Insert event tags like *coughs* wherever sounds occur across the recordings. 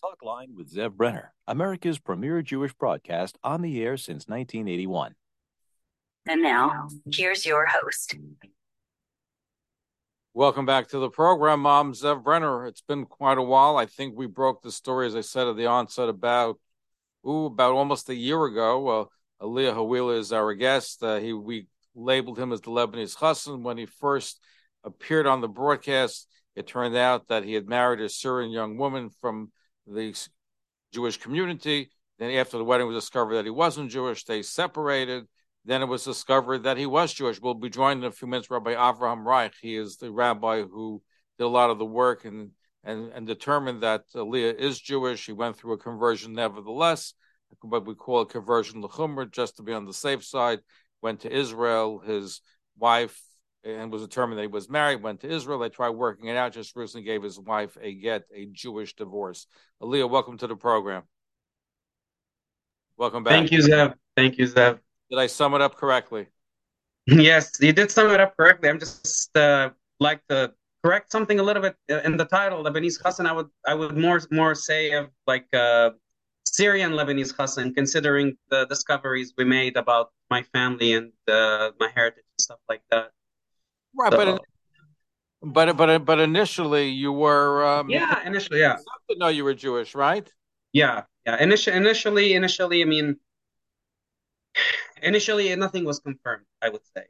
Talk Line with Zev Brenner, America's premier Jewish broadcast on the air since 1981. And now, here's your host. Welcome back to the program. I'm Zev Brenner. It's been quite a while. I think we broke the story, as I said at the onset, about ooh, about almost a year ago. Uh, Aliyah Hawila is our guest. Uh, he we labeled him as the Lebanese Chassan when he first appeared on the broadcast. It turned out that he had married a Syrian young woman from the Jewish community. Then, after the wedding, was discovered that he wasn't Jewish. They separated. Then it was discovered that he was Jewish. We'll be joined in a few minutes, Rabbi Avraham Reich. He is the rabbi who did a lot of the work and and, and determined that Leah is Jewish. He went through a conversion, nevertheless, what we call a conversion lechumra, just to be on the safe side. Went to Israel. His wife and was determined that he was married, went to Israel. They tried working it out. Just recently gave his wife a get, a Jewish divorce. Aaliyah, welcome to the program. Welcome back. Thank you, Zev. Thank you, Zev. Did I sum it up correctly? *laughs* yes, you did sum it up correctly. I'm just uh, like to correct something a little bit in the title, Lebanese Chassan, I would I would more more say of like uh, Syrian Lebanese Chassan, considering the discoveries we made about my family and uh, my heritage and stuff like that. Right, so, but but but but initially you were um, yeah initially yeah to know you were Jewish, right? Yeah, yeah. Initially, initially, initially, I mean, initially nothing was confirmed. I would say.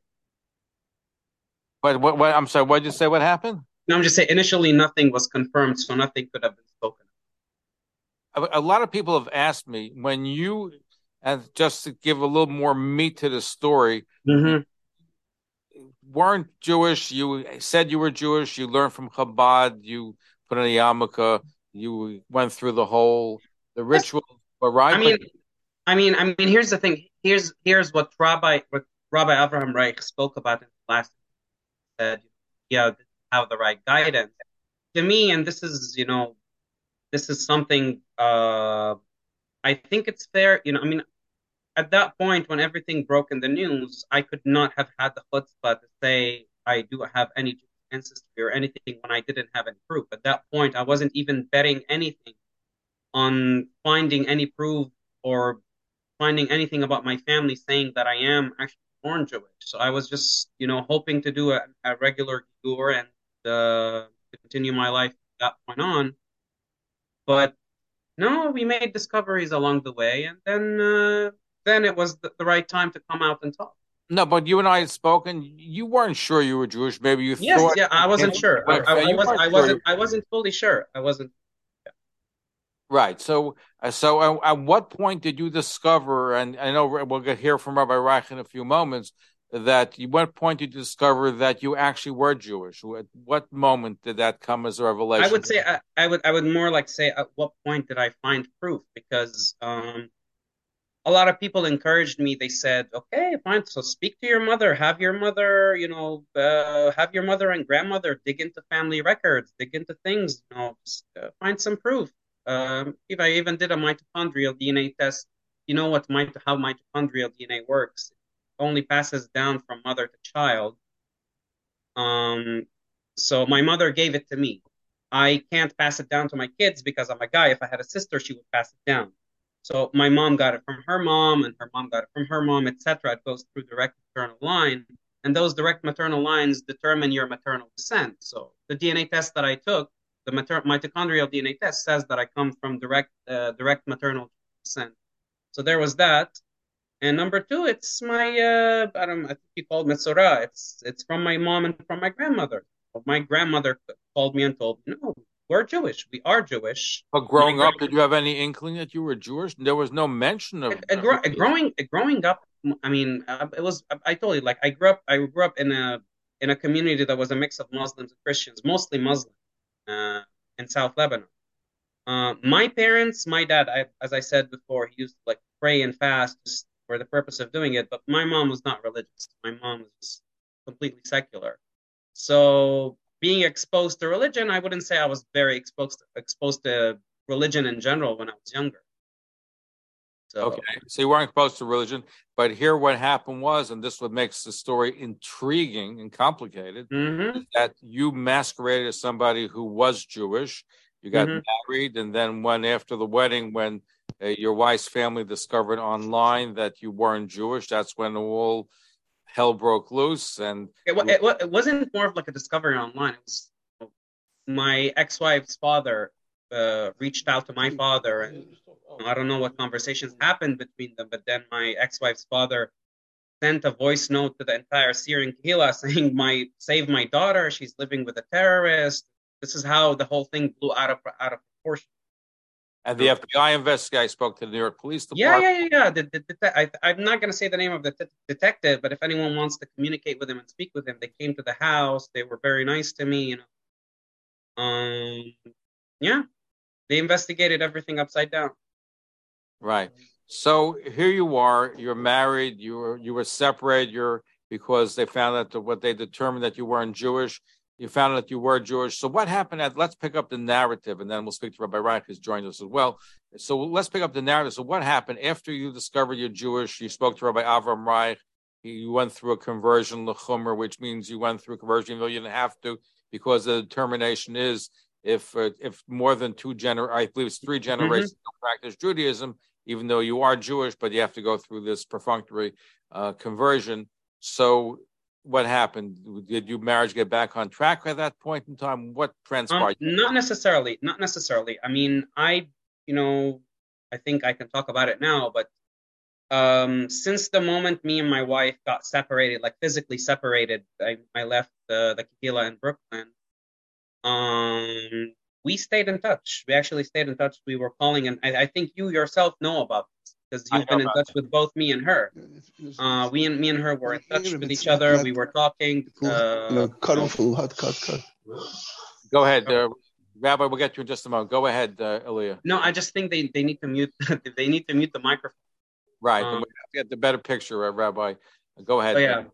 But what? What? I'm sorry. What did you say? What happened? No, I'm just saying. Initially, nothing was confirmed, so nothing could have been spoken. A, a lot of people have asked me when you, and just to give a little more meat to the story. Mm-hmm weren't Jewish. You said you were Jewish. You learned from Chabad. You put on a yarmulke. You went through the whole the ritual. But right, I mean, I mean, I mean. Here's the thing. Here's here's what Rabbi what Rabbi Avraham Reich spoke about in the last said. Yeah, have the right guidance. To me, and this is you know, this is something. uh I think it's fair. You know, I mean, at that point, when everything broke in the news, I could not have had the chutzpah to say I do have any ancestry or anything when I didn't have any proof. At that point, I wasn't even betting anything on finding any proof or finding anything about my family saying that I am actually born Jewish. So I was just, you know, hoping to do a, a regular tour and uh, continue my life from that point on. But no, we made discoveries along the way, and then uh, then it was the, the right time to come out and talk. No, but you and I had spoken. You weren't sure you were Jewish. Maybe you yes, thought. yeah, I wasn't sure. I, I, I, was, I wasn't. I wasn't fully sure. I wasn't. Yeah. Right. So, uh, so uh, at what point did you discover? And I know we'll get here from Rabbi Reich in a few moments. That you, what point did you discover that you actually were Jewish? At what moment did that come as a revelation? I would say I, I would I would more like say at what point did I find proof? Because um, a lot of people encouraged me. They said, "Okay, fine. So speak to your mother. Have your mother, you know, uh, have your mother and grandmother dig into family records, dig into things. You know, just, uh, find some proof." Um, if I even did a mitochondrial DNA test, you know what mit- how mitochondrial DNA works. It only passes down from mother to child. Um, so my mother gave it to me. I can't pass it down to my kids because I'm a guy. If I had a sister, she would pass it down. So my mom got it from her mom, and her mom got it from her mom, etc. It goes through direct maternal line, and those direct maternal lines determine your maternal descent. So the DNA test that I took, the mater- mitochondrial DNA test, says that I come from direct uh, direct maternal descent. So there was that. And number two, it's my uh, I don't I think you called mesorah. It's it's from my mom and from my grandmother. My grandmother called me and told me, no, we're Jewish. We are Jewish. But growing up, did you have any inkling that you were Jewish? There was no mention of a, a, a growing growing up. I mean, uh, it was. I told you, like I grew up. I grew up in a in a community that was a mix of Muslims and Christians, mostly Muslim, uh, in South Lebanon. Uh, my parents, my dad, I, as I said before, he used to like pray and fast just for the purpose of doing it. But my mom was not religious. My mom was completely secular. So being exposed to religion, I wouldn't say I was very exposed exposed to religion in general when I was younger. So, okay, so you weren't exposed to religion, but here what happened was, and this what makes the story intriguing and complicated, mm-hmm. that you masqueraded as somebody who was Jewish. You got mm-hmm. married, and then when after the wedding, when uh, your wife's family discovered online that you weren't Jewish, that's when all hell broke loose. And it, it, it wasn't more of like a discovery online. It was my ex-wife's father uh, reached out to my father, and I don't know what conversations happened between them, but then my ex-wife's father sent a voice note to the entire Syrian Kehila *laughs* saying, "My save my daughter. She's living with a terrorist." This is how the whole thing blew out of out of proportion. And the FBI investigator spoke to the New York Police Department. Yeah, yeah, yeah. The, the, the, I, am not going to say the name of the t- detective, but if anyone wants to communicate with him and speak with him, they came to the house. They were very nice to me. You know, um, yeah, they investigated everything upside down. Right. So here you are. You're married. You were you were separated. You're because they found out that what they determined that you weren't Jewish. You found out that you were Jewish. So what happened? At, let's pick up the narrative, and then we'll speak to Rabbi Reich, who's joined us as well. So let's pick up the narrative. So what happened after you discovered you're Jewish? You spoke to Rabbi Avram Reich. You went through a conversion lechumra, which means you went through conversion, even though you didn't have to, because the determination is if uh, if more than two gener, I believe it's three mm-hmm. generations mm-hmm. practice Judaism, even though you are Jewish, but you have to go through this perfunctory uh, conversion. So what happened? Did your marriage get back on track at that point in time? What transpired? Um, not necessarily. Not necessarily. I mean, I, you know, I think I can talk about it now, but um, since the moment me and my wife got separated, like physically separated, I, I left the, the Kehila in Brooklyn. Um, we stayed in touch. We actually stayed in touch. We were calling, and I, I think you yourself know about because you've been in touch with both me and her. Uh, we and me and her were in touch with each other. We were talking. Uh, cut off, cut, cut, cut. Go ahead, uh, Rabbi. We'll get you in just a moment. Go ahead, uh, Ilya. No, I just think they, they need to mute. *laughs* they need to mute the microphone. Right. Um, get the better picture, uh, Rabbi. Go ahead. yeah.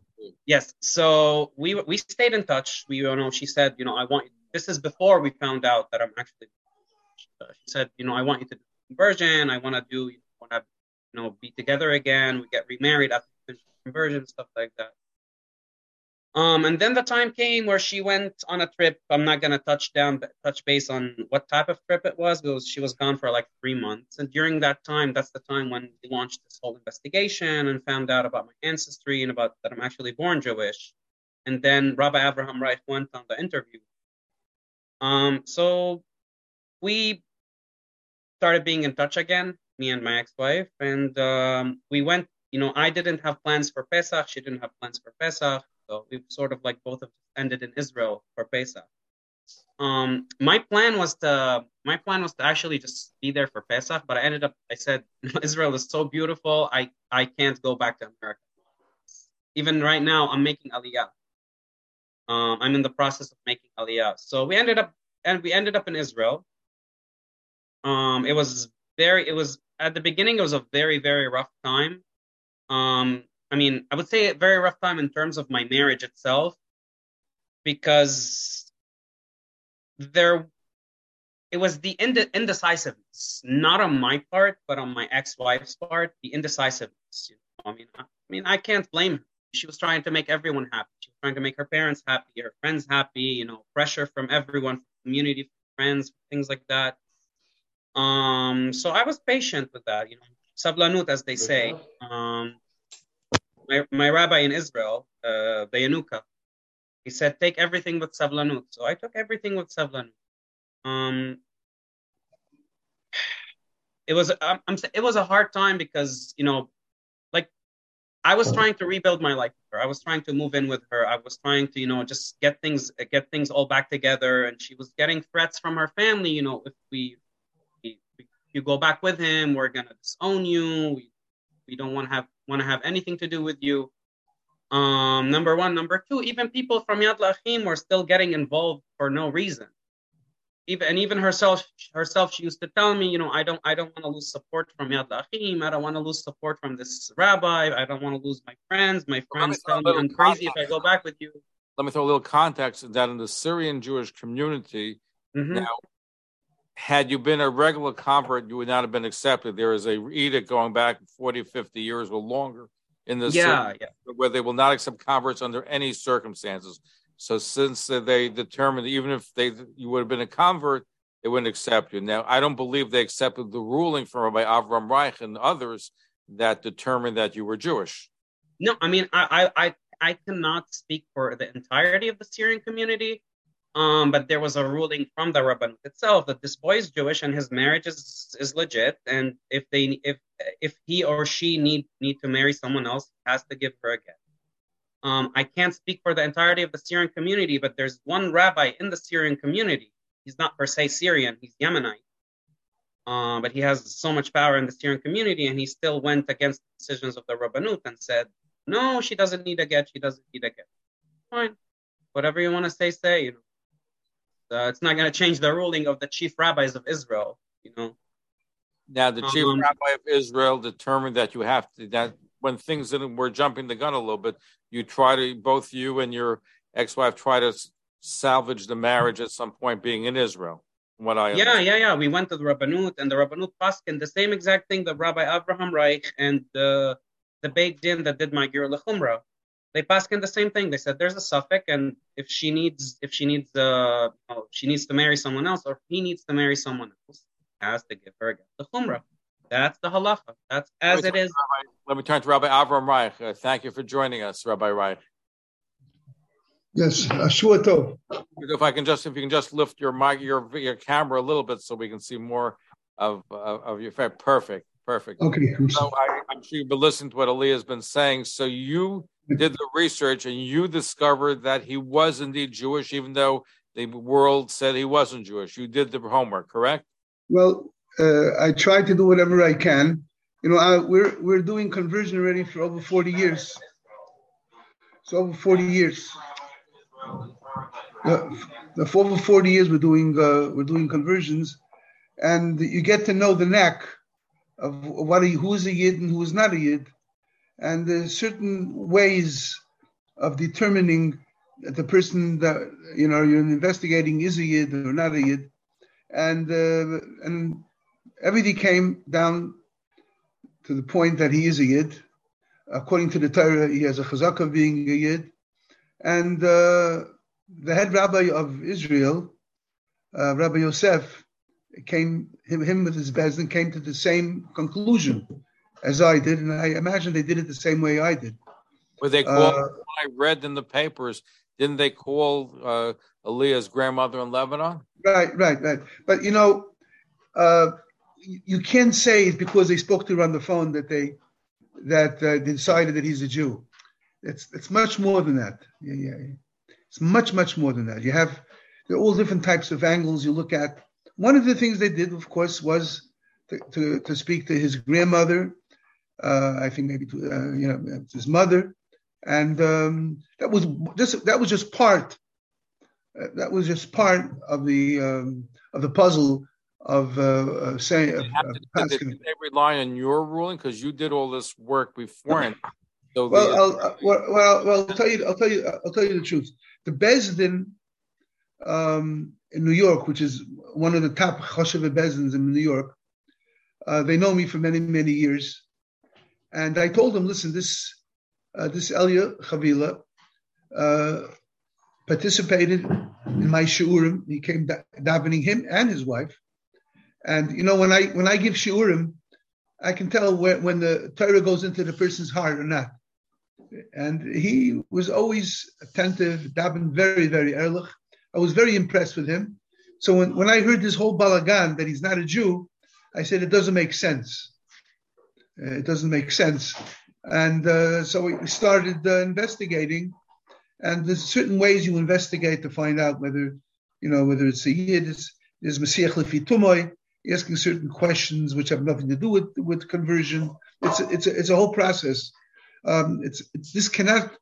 Yes. So we we stayed in touch. We you know she said you know I want this is before we found out that I'm actually. Uh, she said you know I want you to do conversion. I want to do want to you know, be together again. We get remarried after conversion, stuff like that. Um, and then the time came where she went on a trip. I'm not gonna touch down, touch base on what type of trip it was because she was gone for like three months. And during that time, that's the time when we launched this whole investigation and found out about my ancestry and about that I'm actually born Jewish. And then Rabbi Abraham Reich went on the interview. Um, so we started being in touch again me and my ex-wife, and um, we went. You know, I didn't have plans for Pesach. She didn't have plans for Pesach. So we sort of like both of ended in Israel for Pesach. Um, my plan was to my plan was to actually just be there for Pesach, but I ended up. I said *laughs* Israel is so beautiful. I I can't go back to America. Even right now, I'm making Aliyah. Um, I'm in the process of making Aliyah. So we ended up and we ended up in Israel. Um, it was very it was at the beginning it was a very very rough time. Um i mean i would say a very rough time in terms of my marriage itself because there it was the ind- indecisiveness not on my part but on my ex-wife's part the indecisiveness you know? i mean I, I mean i can't blame her. She was trying to make everyone happy. She was trying to make her parents happy her friends happy you know pressure from everyone from community friends things like that um, so I was patient with that, you know, sablanut, as they say. Um, my, my rabbi in Israel, uh, the Yanuka, he said, take everything with sablanut. So I took everything with sablanut. Um, it was I'm, I'm, it was a hard time because you know, like I was trying to rebuild my life with her. I was trying to move in with her. I was trying to you know just get things get things all back together. And she was getting threats from her family. You know, if we you go back with him, we're gonna disown you. We, we don't want to have want to have anything to do with you. Um, number one, number two, even people from Yad L'Achim were still getting involved for no reason. Even and even herself, herself, she used to tell me, you know, I don't, I don't want to lose support from Yad L'Achim. I don't want to lose support from this rabbi. I don't want to lose my friends. My friends tell me I'm crazy if I go back with you. Let me throw a little context that in the Syrian Jewish community, mm-hmm. now had you been a regular convert, you would not have been accepted. There is a edict going back 40, 50 years or longer in this yeah, yeah. where they will not accept converts under any circumstances. So since they determined even if they you would have been a convert, they wouldn't accept you. Now, I don't believe they accepted the ruling from Rabbi Avram Reich and others that determined that you were Jewish. No, I mean, I, I, I cannot speak for the entirety of the Syrian community, um, but there was a ruling from the Rabbanut itself that this boy is Jewish and his marriage is is legit, and if they if if he or she need need to marry someone else, has to give her a get. Um, I can't speak for the entirety of the Syrian community, but there's one rabbi in the Syrian community. He's not per se Syrian; he's Yemenite, uh, but he has so much power in the Syrian community, and he still went against the decisions of the Rabbanut and said, "No, she doesn't need a get. She doesn't need a get. Fine, whatever you want to say, say. You know, uh, it's not going to change the ruling of the chief rabbis of Israel. You know." Now, the chief um, rabbi of Israel determined that you have to that when things were jumping the gun a little bit, you try to both you and your ex-wife try to salvage the marriage at some point being in Israel. What I yeah yeah yeah we went to the Rabbanut and the Rabbanut Paskin the same exact thing that Rabbi Abraham Reich and the the Beit Din that did my Ger Lechumra. They Paskin the same thing. They said there's a suffix, and if she needs if she needs uh oh, she needs to marry someone else or he needs to marry someone else, has to give her the Chumrah. That's the halacha. That's as it is. Rabbi, let me turn to Rabbi Avram Reich. Uh, thank you for joining us, Rabbi Reich. Yes, uh, sure, Tov. If I can just, if you can just lift your mic, your your camera a little bit, so we can see more of of, of your face. Perfect, perfect. Okay. So I, am sure you've been listening to what Ali has been saying. So you did the research and you discovered that he was indeed Jewish, even though the world said he wasn't Jewish. You did the homework, correct? Well, uh, I try to do whatever I can. You know, I, we're we're doing conversion already for over 40 years. So over 40 years. Uh, for over 40 years, we're doing uh, we're doing conversions, and you get to know the neck of what who is a yid and who is not a yid, and there's certain ways of determining that the person that you know you're investigating is a yid or not a yid, and uh, and everything came down to the point that he is a yid. According to the Torah, he has a chazak of being a yid. And uh, the head rabbi of Israel, uh, Rabbi Yosef, came him, him with his bezdin came to the same conclusion as I did, and I imagine they did it the same way I did. Were they called? Uh, I read in the papers. Didn't they call uh, Aaliyah's grandmother in Lebanon? Right, right, right. But you know, uh, you can't say it's because they spoke to her on the phone that they that uh, decided that he's a Jew. It's it's much more than that. Yeah, yeah, It's much much more than that. You have there are all different types of angles you look at. One of the things they did, of course, was to, to, to speak to his grandmother. Uh, I think maybe to uh, you know his mother, and um, that was just that was just part. Uh, that was just part of the um, of the puzzle of uh, saying. Of, of did, they rely on your ruling because you did all this work beforehand? So well, the, I'll, uh, well, well, well, I'll tell you, I'll tell you, I'll tell you the truth. The Bezdin um, in New York, which is one of the top Choshev Bezins in New York, uh, they know me for many, many years, and I told them, listen, this uh, this Elia Chavila uh, participated in my shiurim. He came davening him and his wife, and you know, when I when I give shiurim, I can tell when, when the Torah goes into the person's heart or not. And he was always attentive, daven very, very ehrlich. I was very impressed with him. So when, when I heard this whole balagan that he's not a Jew, I said it doesn't make sense. Uh, it doesn't make sense. And uh, so we started uh, investigating. And there's certain ways you investigate to find out whether, you know, whether it's a yid, there's, there's Masiach Lefi asking certain questions which have nothing to do with, with conversion. It's a, it's a, it's a whole process. Um, it's, it's, this cannot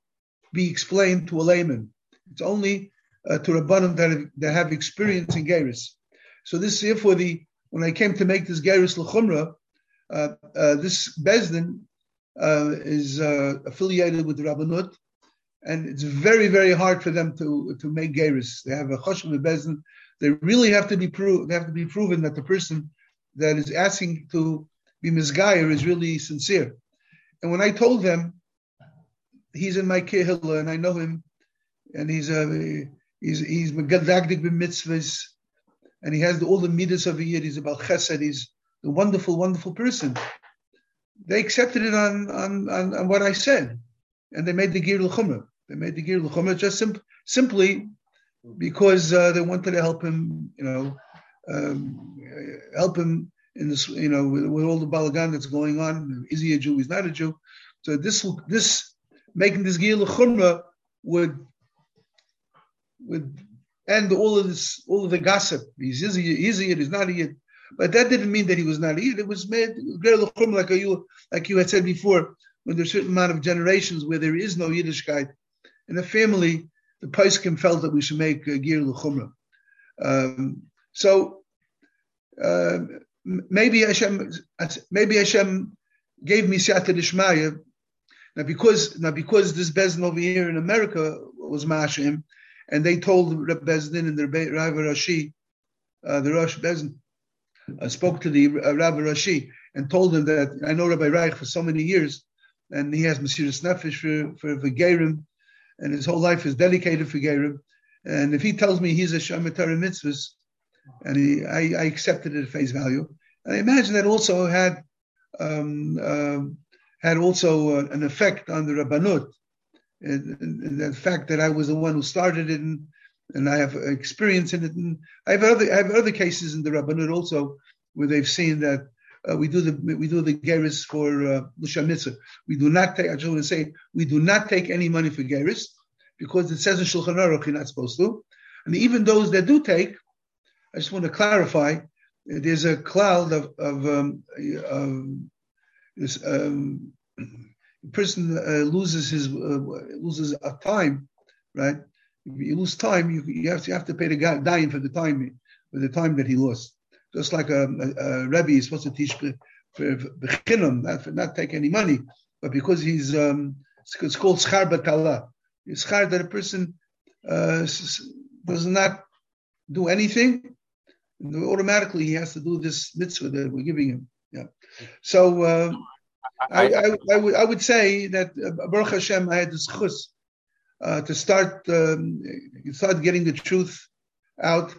be explained to a layman. It's only uh, to rabbanim that have, that have experience in gerus. So this is therefore the when I came to make this gerus lechumra, uh, uh, this bezdin uh, is uh, affiliated with rabbanut, and it's very very hard for them to to make gerus. They have a choshev bezdin they really have to be proved. They have to be proven that the person that is asking to be misgayer is really sincere. And when I told them he's in my kehillah and I know him, and he's a he's he's megadagdik b'mitzvahs, and he has the, all the midas of a yid. He's about chesed. He's a wonderful, wonderful person. They accepted it on on, on, on what I said, and they made the gir l'chumrah. They made the gir l'chumrah just sim- simply because uh, they wanted to help him, you know, um, help him in this, you know, with, with, all the balagan that's going on. Is he a Jew? He's not a Jew. So this, this making this gir l'chumrah would would end all of this, all of the gossip. He's is he, is he, he's not a yid. But that didn't mean that he was not a yid. It was made like you, like you had said before, when there's a certain amount of generations where there is no Yiddishkeit in a family, the Paiskim felt that we should make uh, Gir L'chumrah. Um, so uh, maybe Hashem, maybe Hashem gave me Siyata Dishmaya. Now because now because this Bezin over here in America was Mashim, and they told Reb Bezdin and the Rabbi Rashi, uh, the Rosh Bezdin, uh, spoke to the uh, Rabbi Rashi and told him that I know Rabbi Reich for so many years, and he has Mesiris Nefesh for for, for Gerim, and his whole life is dedicated for Gerim. And if he tells me he's a Shemitah mitzvahs, and he, I, I, accepted it at face value. And I imagine that also had um, uh, had also uh, an effect on the Rabbanut the fact that I was the one who started it and, and I have experience in it. And I have other I have other cases in the Rabbanut also where they've seen that uh, we do the we do the geris for uh, Mitzvah. We do not take. I just want to say we do not take any money for geris because it says in Shulchan Aruch you're not supposed to. And even those that do take, I just want to clarify. There's a cloud of of, um, of this, um, person uh, loses his uh, loses a time, right? You lose time, you, you have to you have to pay the guy dying for the time for the time that he lost. Just like a, a, a rebbe is supposed to teach for bechinam, not for not take any money, but because he's um, it's, it's called schar batala. It's that a person uh, does not do anything, automatically he has to do this mitzvah that we're giving him. Yeah. So. Uh, I, I, I, would, I would say that uh, Baruch Hashem, I had this chus uh, to start um, start getting the truth out.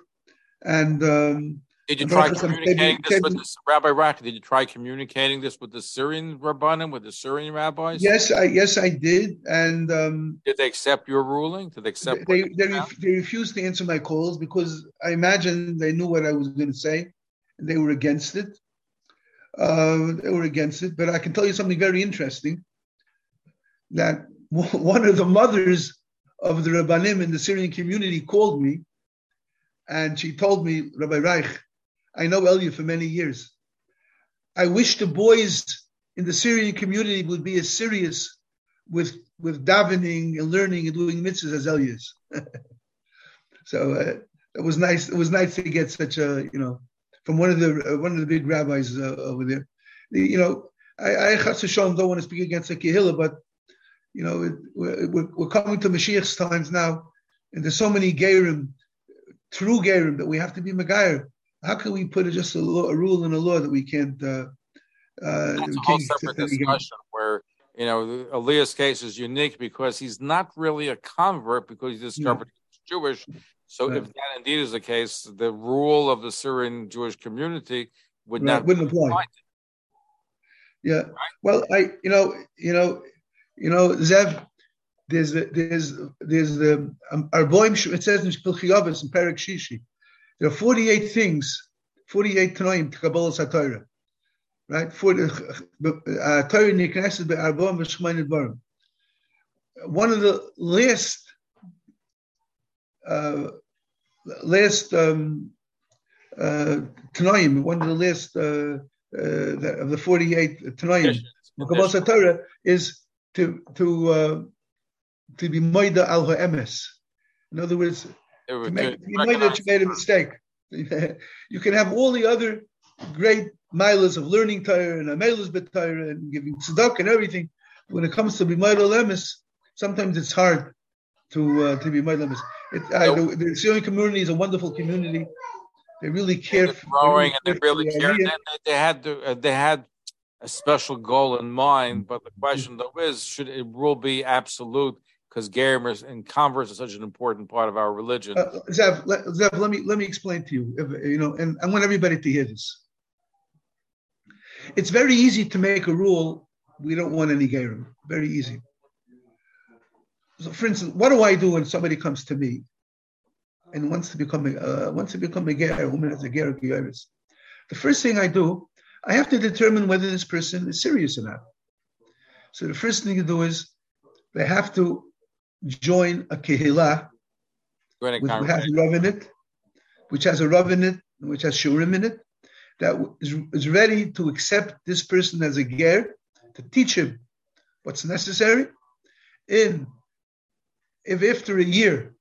And um, did you try communicating this with the, Rabbi Rack? Did you try communicating this with the Syrian rabbanim, with the Syrian rabbis? Yes, I yes I did. And um, did they accept your ruling? Did they accept? They they, ref, they refused to answer my calls because I imagine they knew what I was going to say, and they were against it. Uh, were against it. But I can tell you something very interesting that *laughs* one of the mothers of the Rabbanim in the Syrian community called me and she told me, Rabbi Reich, I know Elia for many years. I wish the boys in the Syrian community would be as serious with with davening and learning and doing mitzvahs as Elia is. *laughs* so uh, it was nice. It was nice to get such a you know from one of the uh, one of the big rabbis uh, over there. You know, I, I don't want to speak against the Kehillah, but you know, it, we're, we're, coming to Mashiach's times now, and there's so many Gerim, true Gerim, that we have to be Megayer. How can we put a, just a, law, a, rule in a law that we can't? Uh, uh, That's a whole separate discussion where you know Elias' case is unique because he's not really a convert because he discovered yeah. he's Jewish. So right. if that indeed is the case, the rule of the Syrian Jewish community would right. not wouldn't apply. Yeah. Right? Well, I you know you know you know Zev. There's there's there's the um, Arboim. It says in Shpilchiyavis and Perik Shishi. There are 48 things, 48 tanoim to Kabbalah Satorah. Right? For the uh, Torah Nikneset be Arboim v'Shemayin Barim. One of the last uh, last um, uh, one of the last uh, uh, of the 48 Tanaim, Kabbalah Torah is to to uh, to be Maida al Ha'emes. In other words, to make, to be that you made a mistake. *laughs* you can have all the other great milas of learning Torah and amelas bet Torah and giving tzedakah and everything. When it comes to be Maida Emes, sometimes it's hard to uh, to be Emes. It, the, the Syrian community is a wonderful community. They really care. They're growing and they really care. They, they, had to, uh, they had a special goal in mind, but the question though is, should a rule be absolute because Gerim and converse is such an important part of our religion. Uh, Zev, let, Zev, let me let me explain to you. If, you know, and I want everybody to hear this. It's very easy to make a rule. We don't want any Gerim. Very easy. So, for instance, what do I do when somebody comes to me and wants to become a uh, wants to become a ger, a woman has a ger? The first thing I do, I have to determine whether this person is serious or not. So the first thing you do is they have to join a kehillah, which has a rav in it, which has a rav in it, which has shurim in it, that is, is ready to accept this person as a ger, to teach him what's necessary. In if after a year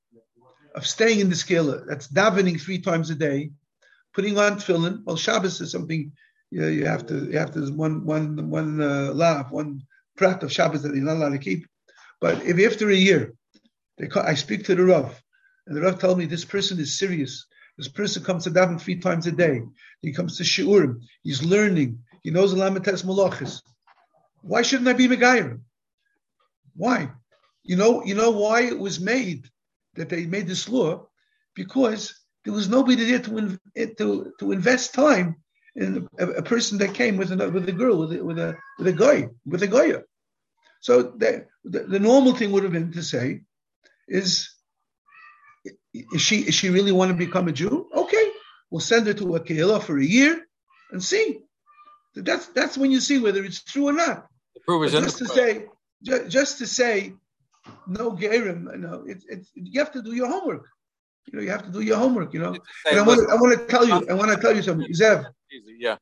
of staying in the scale, that's davening three times a day, putting on tefillin. Well, Shabbos is something you, know, you have to you have to one one one uh, one prat of Shabbos that you're not allowed to keep. But if after a year, call, I speak to the Rav, and the Rav tells me this person is serious. This person comes to daven three times a day. He comes to shiurim. He's learning. He knows the lamites malachis. Why shouldn't I be megayim? Why? You know, you know why it was made that they made this law because there was nobody there to eh, to to invest time in a, a person that came with a with a girl with a, with a with a guy with a goya. So the, the, the normal thing would have been to say is is she is she really want to become a Jew? Okay, we'll send her to a kehillah for a year and see. That's that's when you see whether it's true or not. The proof is just to say, just, just to say, no gerim. No, it's it's you have to do your homework. You know, you have to do your homework. You know, and I want to I want to tell you I want to tell you something, Zev. Yeah,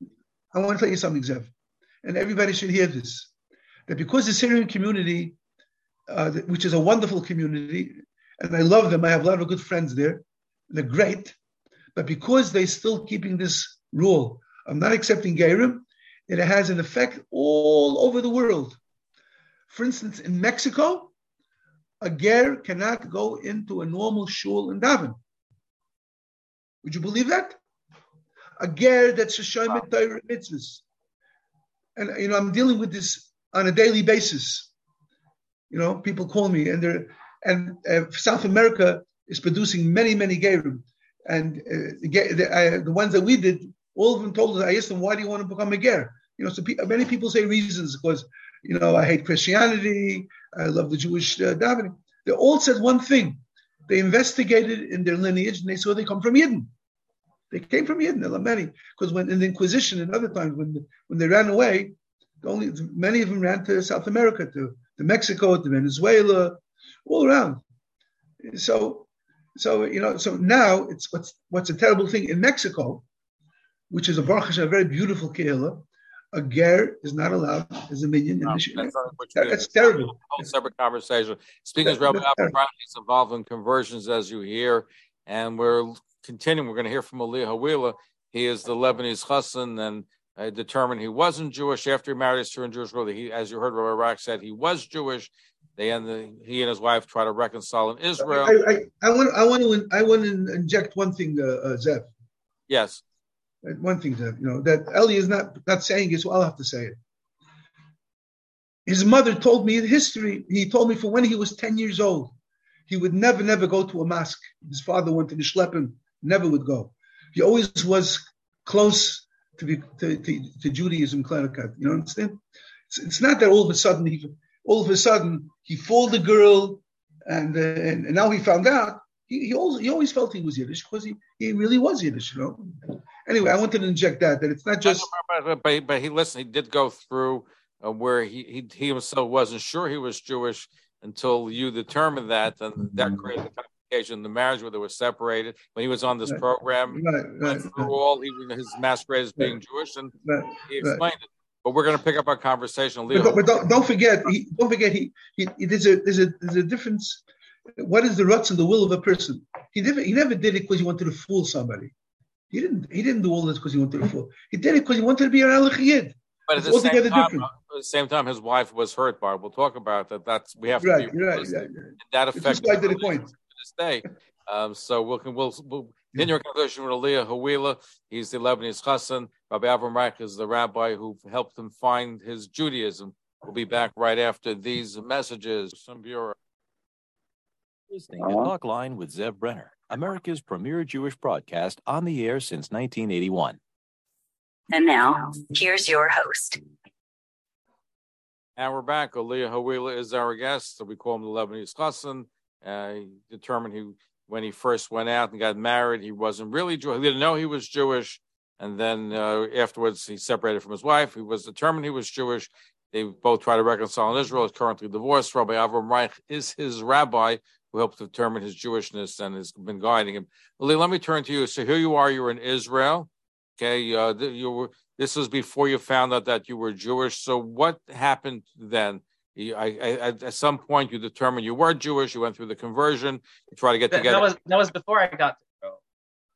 I want to tell you something, Zev, and everybody should hear this. That because the Syrian community, uh, which is a wonderful community, and I love them. I have a lot of good friends there. They're great, but because they're still keeping this rule, I'm not accepting gerim. It has an effect all over the world. For instance, in Mexico, a ger cannot go into a normal shul in daven. Would you believe that? A ger that's a shoymet Torah mitzvahs. And you know, I'm dealing with this on a daily basis. You know, people call me, and they're and uh, South America is producing many, many gerim, and uh, the, uh, the, ones that we did, all of them told us. I asked them, "Why do you want to become a ger?" You know, so pe- many people say reasons because you know, I hate Christianity, I love the Jewish uh, davening. They all said one thing. They investigated in their lineage and they saw they come from Yidden. They came from Yidden, many. Because when in the Inquisition and other times, when, when they ran away, only many of them ran to South America, to, to Mexico, to Venezuela, all around. So, so you know, so now it's what's what's a terrible thing in Mexico, which is a a very beautiful kehillah a ger is not allowed as a minion no, That's, that, that's terrible. whole separate conversation. Speaking as Rabbi is involved in conversions, as you hear, and we're continuing. We're going to hear from Ali Hawila. He is the Lebanese chassan and uh, determined he wasn't Jewish after he married his in Jewish girl. He, as you heard, Rabbi Rock said he was Jewish. They and the, he and his wife try to reconcile in Israel. I, I, I want I want to I want to inject one thing, uh, uh, Zev. Yes. One thing that you know that Eli is not not saying it, so I'll have to say it. His mother told me in history. He told me from when he was ten years old, he would never, never go to a mosque. His father went to the Schleppen, never would go. He always was close to, be, to, to, to Judaism, clericat. You know understand? It's, it's, not that all of a sudden he, all of a sudden he fooled the girl, and, uh, and, and now he found out. He, he, always, he always felt he was Yiddish because he, he really was Yiddish, you know. Anyway, I wanted to inject that that it's not just. But, but, but he listened. He did go through uh, where he, he he himself wasn't sure he was Jewish until you determined that, and that created the complication. The marriage where they were separated. When he was on this right. program, right, right, through all he, his masquerade as being Jewish, and he explained it. But we're going to pick up our conversation, Leo. But, but don't, don't, forget, he, don't forget, he, he, he, there's a there's a there's a difference. What is the ruts and the will of a person? He never he never did it because he wanted to fool somebody. He didn't. He didn't do all this because he wanted to fool. He did it because he wanted to be an alachiyid. But at the, same time, different. at the same time, his wife was hurt by. We'll talk about that. That's we have to right, be right, right, right. that affects to the point. to this day. Um, so we'll we'll, we'll continue our conversation with Aliyah Hawila. He's the Lebanese chassan. Rabbi Avram Reich is the rabbi who helped him find his Judaism. We'll be back right after these messages from Bureau. Listening to Talk Line with Zev Brenner, America's premier Jewish broadcast on the air since 1981. And now, here's your host. And we're back. Aliyah Hawila is our guest. So we call him the Lebanese Chassan. Uh, he determined he, when he first went out and got married, he wasn't really Jewish. He didn't know he was Jewish. And then uh, afterwards, he separated from his wife. He was determined he was Jewish. They both try to reconcile in Israel. He's currently divorced. Rabbi Avram Reich is his rabbi who helped determine his Jewishness and has been guiding him. Ali, let me turn to you. So here you are. You're in Israel. Okay, uh, you were. This was before you found out that you were Jewish. So what happened then? I, I, at some point, you determined you were Jewish. You went through the conversion. You try to get That, together. that was that was before I got to Israel.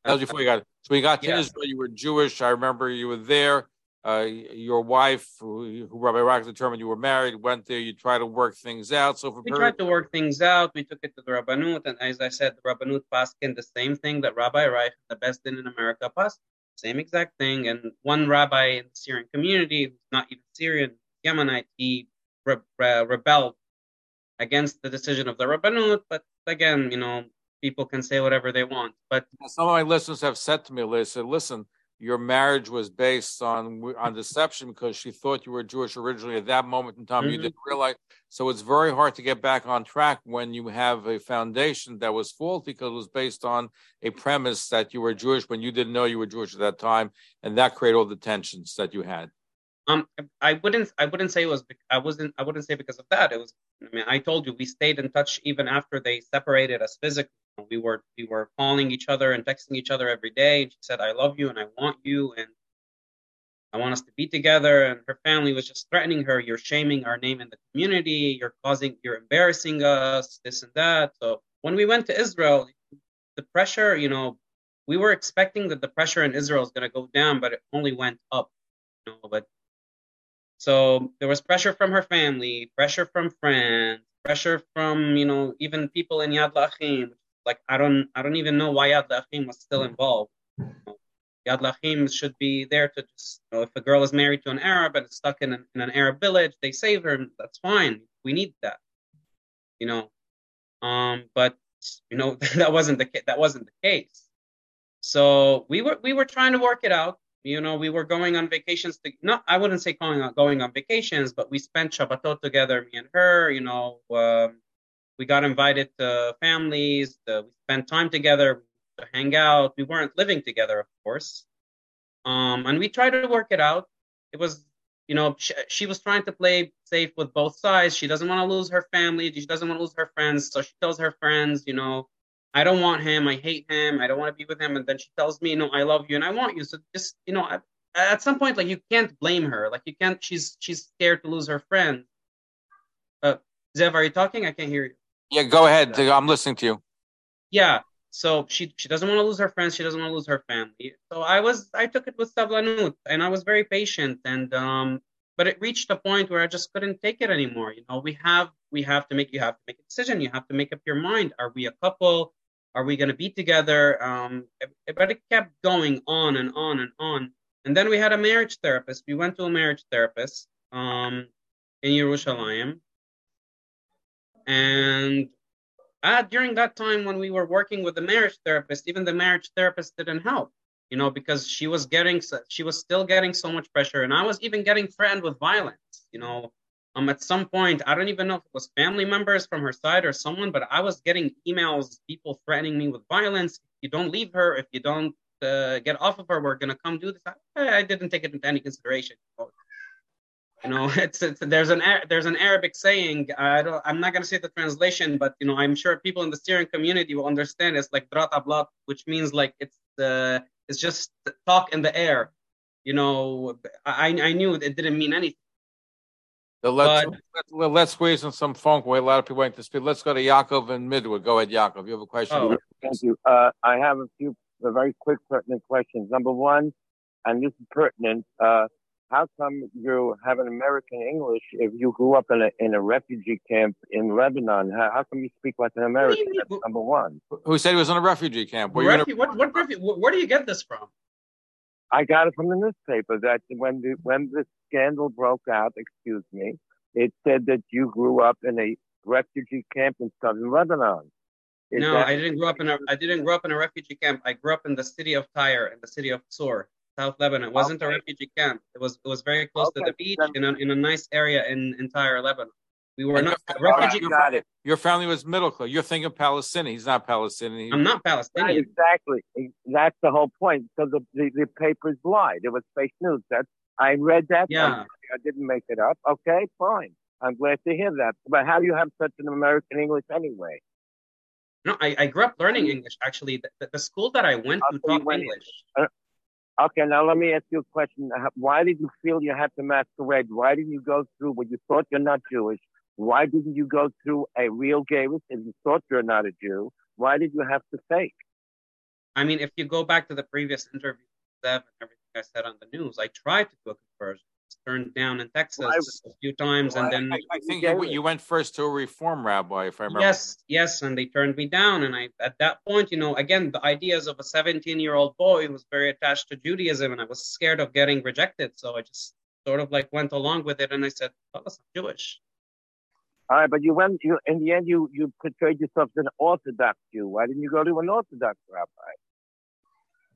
That was before you got. So when you got to Yeah. Israel, you were Jewish. I remember you were there. Uh, your wife, who, who Rabbi Rock determined you were married, went there. You tried to work things out. So for We tried to work things out. We took it to the Rabbanut, and as I said, the Rabbanut paskin the same thing that Rabbi Reich, the best in in America, passed same exact thing. And one rabbi in the Syrian community, who's not even Syrian, Yemenite, he re- re- rebelled against the decision of the Rabbanut. But again, you know, people can say whatever they want. But some of my listeners have said to me, they said, "Listen, your marriage was based on on deception because she thought you were Jewish originally. At that moment in time, you Mhm. didn't realize. So it's very hard to get back on track when you have a foundation that was faulty because it was based on a premise that you were Jewish when you didn't know you were Jewish at that time, and that created all the tensions that you had." Um, I wouldn't. I wouldn't say it was. I wasn't. I wouldn't say because of that. It was. I mean, I told you we stayed in touch even after they separated us physically. We were we were calling each other and texting each other every day. And She said, "I love you and I want you and I want us to be together." And her family was just threatening her. You're shaming our name in the community. You're causing. You're embarrassing us. This and that. So when we went to Israel, the pressure. You know, we were expecting that the pressure in Israel is going to go down, but it only went up. You know, but so there was pressure from her family, pressure from friends, pressure from you know even people in Yad L'Achim. Like I don't I don't even know why Yad L'Achim was still involved. You know, Yad L'Achim should be there to just you know if a girl is married to an Arab and is stuck in an, in an Arab village, they save her. That's fine. We need that. You know, um, but you know *laughs* that wasn't the that wasn't the case. So we were we were trying to work it out. You know, we were going on vacations. To, not, I wouldn't say going on going on vacations, but we spent Shabbatot together, me and her. You know, um, we got invited to families. To, we spent time together to hang out. We weren't living together, of course, um, and we tried to work it out. It was, you know, she, she was trying to play safe with both sides. She doesn't want to lose her family. She doesn't want to lose her friends. So she tells her friends, you know, I don't want him. I hate him. I don't want to be with him. And then she tells me, no, I love you and I want you. So just, you know, at, at some point, like you can't blame her. Like you can't. She's she's scared to lose her friend. Uh, Zev, are you talking? I can't hear you. Yeah, go ahead. I'm listening to you. Yeah. So she she doesn't want to lose her friends. She doesn't want to lose her family. So I was I took it with Savlanut and I was very patient and um. But it reached a point where I just couldn't take it anymore. You know, we have we have to make you have to make a decision. You have to make up your mind. Are we a couple? Are we going to be together? Um, but it kept going on and on and on. And then we had a marriage therapist. We went to a marriage therapist um, in Yerushalayim. And uh, during that time, when we were working with the marriage therapist, even the marriage therapist didn't help, you know, because she was getting, she was still getting so much pressure. And I was even getting threatened with violence, you know. Um, at some point, I don't even know if it was family members from her side or someone, but I was getting emails, people threatening me with violence. If you don't leave her, if you don't uh, get off of her, we're gonna come do this. I, I didn't take it into any consideration. *laughs* it's, it's there's an there's an Arabic saying. I don't. I'm not gonna say the translation, but you know, I'm sure people in the Syrian community will understand. It's like drat ablat, which means like it's uh, it's just talk in the air. You know, I I knew it didn't mean anything. So let's, let, let's squeeze in some phone. We a lot of people waiting to speak. Let's go to Yaakov and Midwood. Go ahead, Yaakov. You have a question? Oh. Thank you. Uh, I have a few uh, very quick pertinent questions. Number one, and this is pertinent. Uh, how come you have an American English if you grew up in a in a refugee camp in Lebanon? How, how come you speak like an American? mean? That's number one. Who said he was in a refugee camp? Were you in a- Refu- what what refu- where do you get this from? I got it from the newspaper that when the when the scandal broke out, excuse me, it said that you grew up in a refugee camp in southern Lebanon. Is no, that- I didn't grow up in a I didn't grow up in a refugee camp. I grew up in the city of Tyre, and the city of Tsor, South Lebanon. It wasn't a refugee camp. It was it was very close to the beach in a in a nice area in entire Lebanon. We were And not your- refugee. Got it. Your family was middle class. You're thinking Palestinian. He's not Palestinian. I'm not Right, Palestinian. exactly. That's the whole point. So the, the, the papers lied. It was fake news. That's I read that. Yeah. I didn't make it up. Okay, fine. I'm glad to hear that. But how do you have such an American English anyway? No, I, I grew up learning mm. English. Actually, the, the, school that I went to taught English. Uh, Okay, now let me ask you a question. Why did you feel you had to masquerade? Why didn't you go through when you thought you're not Jewish? Why didn't you go through a real gayrus if you thought you're not a Jew? Why did you have to fake? I mean, if you go back to the previous interview and everything I said on the news, I tried to do a conversion. It's turned down in Texas Why- a few times, and then I, I think You you, gave it. you went first to a reform rabbi, if I remember. Yes, yes, and they turned me down. And I, at that point, you know, again, the ideas of a 17 year old boy was very attached to Judaism, and I was scared of getting rejected. So I just sort of like went along with it, and I said, "Oh, I'm Jewish." All right, but you went. You in the end, you you portrayed yourself as an Orthodox Jew. Why didn't you go to an Orthodox rabbi?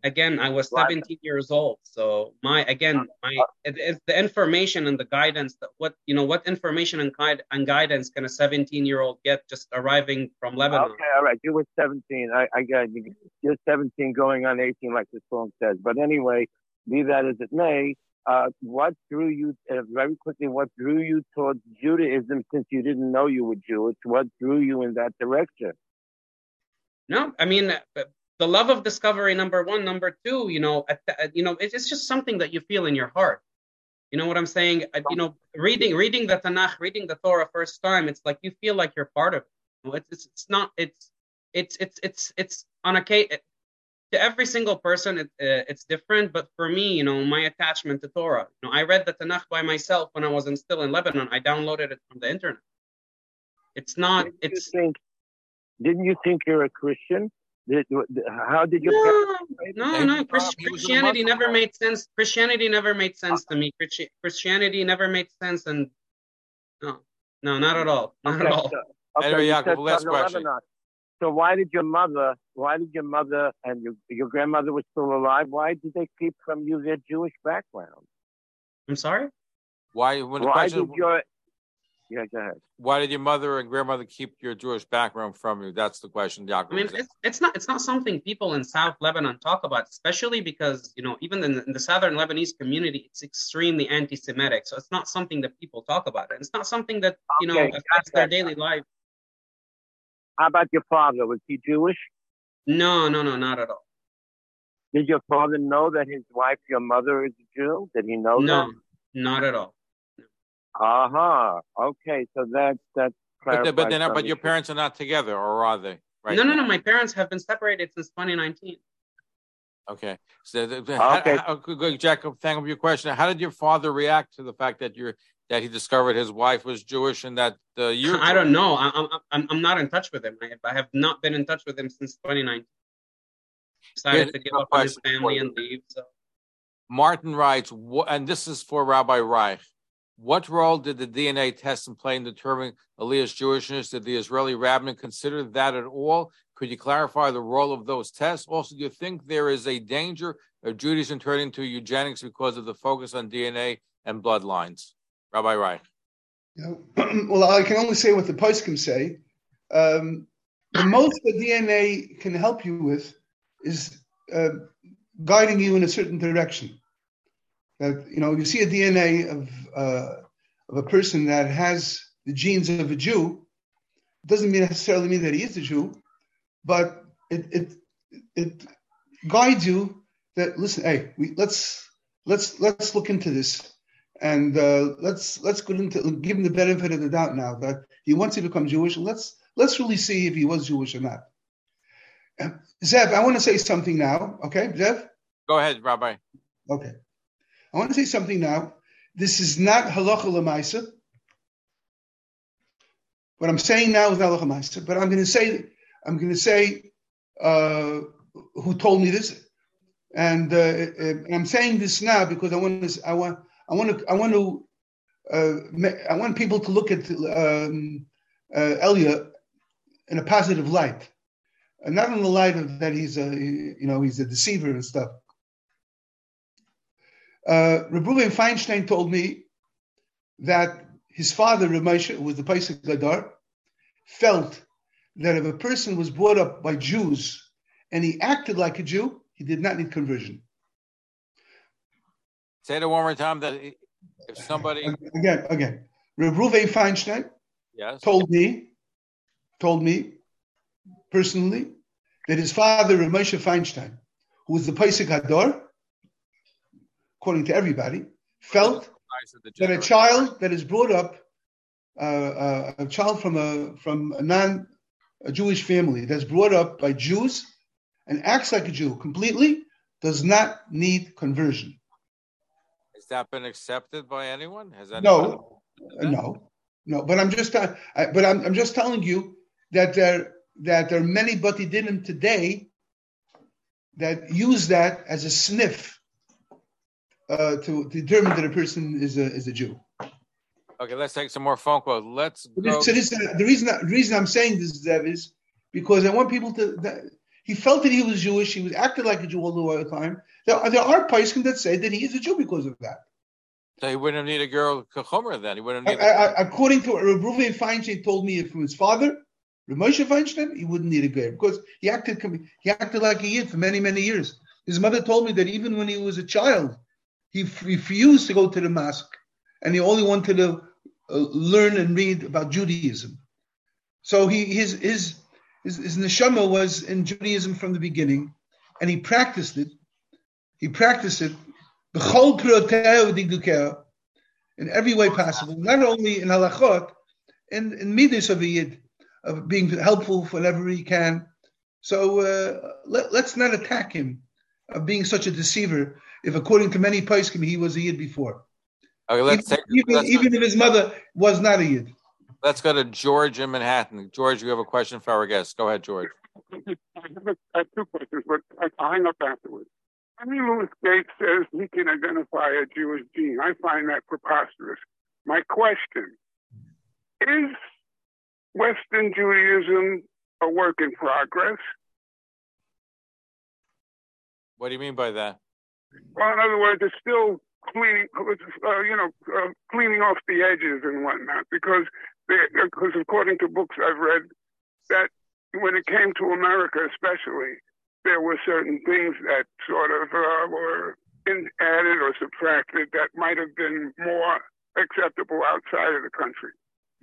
Again, I was 17 years old, so my again, my it, it's the information and the guidance that what you know, what information and guide and guidance can a 17 year old get just arriving from Lebanon? Okay, all right. You were 17. I, I got you. You're 17 going on 18, like the song says. But anyway, be that as it may, uh, what drew you, uh, very quickly, what drew you towards Judaism since you didn't know you were Jewish? What drew you in that direction? No, I mean uh, the love of discovery. Number one, number two. You know, at the, you know, it's, it's just something that you feel in your heart. You know what I'm saying? You know, reading reading the Tanakh, reading the Torah first time, it's like you feel like you're part of it. You know, It's it's, it's not. It's it's it's it's it's on a case. To every single person, it, uh, it's different. But for me, you know, my attachment to Torah. You know, I read the Tanakh by myself when I was in, still in Lebanon. I downloaded it from the internet. It's not. Didn't you It's think? Didn't you think you're a Christian? Did, how did you? parents? No, no, was Chris, a- he was a Christianity never made sense. Christianity never made uh, sense to me. Christi- Christianity never made sense, and no, no, not at all, not Okay, at all. so- okay, Anyway, Yaakov, last question. Lebanon. So why did your mother, why did your mother and your your grandmother was still alive? Why did they keep from you their Jewish background? I'm sorry. Why? When the Why question, did your yeah, go ahead. why did your mother and grandmother keep your Jewish background from you? That's the question, Yaakov. I mean, it's, it's not it's not something people in South Lebanon talk about, especially because you know even in the, in the southern Lebanese community, it's extremely anti-Semitic. So it's not something that people talk about, and it's not something that you know Okay, affects their daily life. How about your father? Was he Jewish? No, no, no, not at all. Did your father know that his wife, your mother, is a Jew? Did he know No, not at all. That? Uh huh. Okay, so that that but, they- but clarifies not, but your parents are not together, or are they? Right. No, no, no. My parents have been separated since 2019. Okay. So, the, the, how- Okay. how- good, good, Jacob, thank you for your question. How did your father react to the fact that you're that he discovered his wife was Jewish and that uh, you? *laughs* I don't know. I, I'm, I'm, I'm not in touch with him. I, I have not been in touch with him since 2019. Decided Here's to give a up on his family and leave. So Martin writes, and this is for Rabbi Reich. What role did the DNA testing play in determining Elias' Jewishness? Did the Israeli rabbinate consider that at all? Could you clarify the role of those tests? Also, do you think there is a danger of Judaism turning to eugenics because of the focus on DNA and bloodlines? Rabbi Reich. Yeah. *clears throat* well, I can only say what the poskim say. Um, the most the DNA can help you with is uh, guiding you in a certain direction. That you know, you see a DNA of uh, of a person that has the genes of a Jew, doesn't necessarily mean that he is a Jew, but it it it guides you that listen, hey, we, let's let's let's look into this and uh, let's let's go into give him the benefit of the doubt now that he wants to become Jewish. Let's let's really see if he was Jewish or not. Zev, I want to say something now. Okay, Zev. Go ahead, Rabbi. Okay, I want to say something now. This is not halacha lemaisa. What I'm saying now is not halacha lemaisa, but I'm going to say I'm going to say uh, who told me this, and, uh, and I'm saying this now because I want to I want I want to I want to uh, I want people to look at um, uh, Elia in a positive light. and not in the light of that he's a you know he's a deceiver and stuff. Uh, Reuven Feinstein told me that his father, Ramesha, who was the Paisik Gadar, felt that if a person was brought up by Jews and he acted like a Jew, he did not need conversion. Say it one more time that if somebody again, again, Reuven Feinstein yes told me, told me personally that his father, Ramesha Feinstein, who was the Paisik Hador, according to everybody, felt that a child that is brought up, uh, uh, a child from a from a non a Jewish family that's brought up by Jews and acts like a Jew completely does not need conversion. Has that been accepted by anyone? Has anyone no, no, no. But I'm just, uh, I, but I'm, I'm just telling you that there that there are many batidinim today that use that as a sniff uh, to, to, determine that a person is a is a Jew. Okay, let's take some more phone calls. Let's go. So this, uh, the reason the reason I'm saying this Zev, is because I want people to. That, he felt that he was Jewish. He was acted like a Jew all the time. There, there are Paiskim that say that he is a Jew because of that. So he wouldn't need a girl kachomer then. He wouldn't need. I, I, according to Reuven Feinstein, told me from his father, Ramosha Feinstein, he wouldn't need a girl because he acted he acted like a yid for many many years. His mother told me that even when he was a child, he refused to go to the mosque, and he only wanted to uh, learn and read about Judaism. So he his his his, his neshama was in Judaism from the beginning, and he practiced it. He practiced it in every way possible, not only in halachot, in, in midas of a yid, of being helpful whenever he can. So uh, let, us not attack him of being such a deceiver, if according to many poskim he was a yid before. Okay, let's even, take, even, let's even if his mother was not a yid. Let's go to George in Manhattan. George, you have a question for our guest. Go ahead, George. I have two questions, but I'll hang up afterwards. Henry Louis Gates says he can identify a Jewish gene. I find that preposterous. My question is Western Judaism a work in progress? What do you mean by that? Well, in other words, it's still cleaning, uh, you know, uh, cleaning off the edges and whatnot. Because, because according to books I've read, that when it came to America, especially, there were certain things that sort of uh, were in, added or subtracted that might have been more acceptable outside of the country.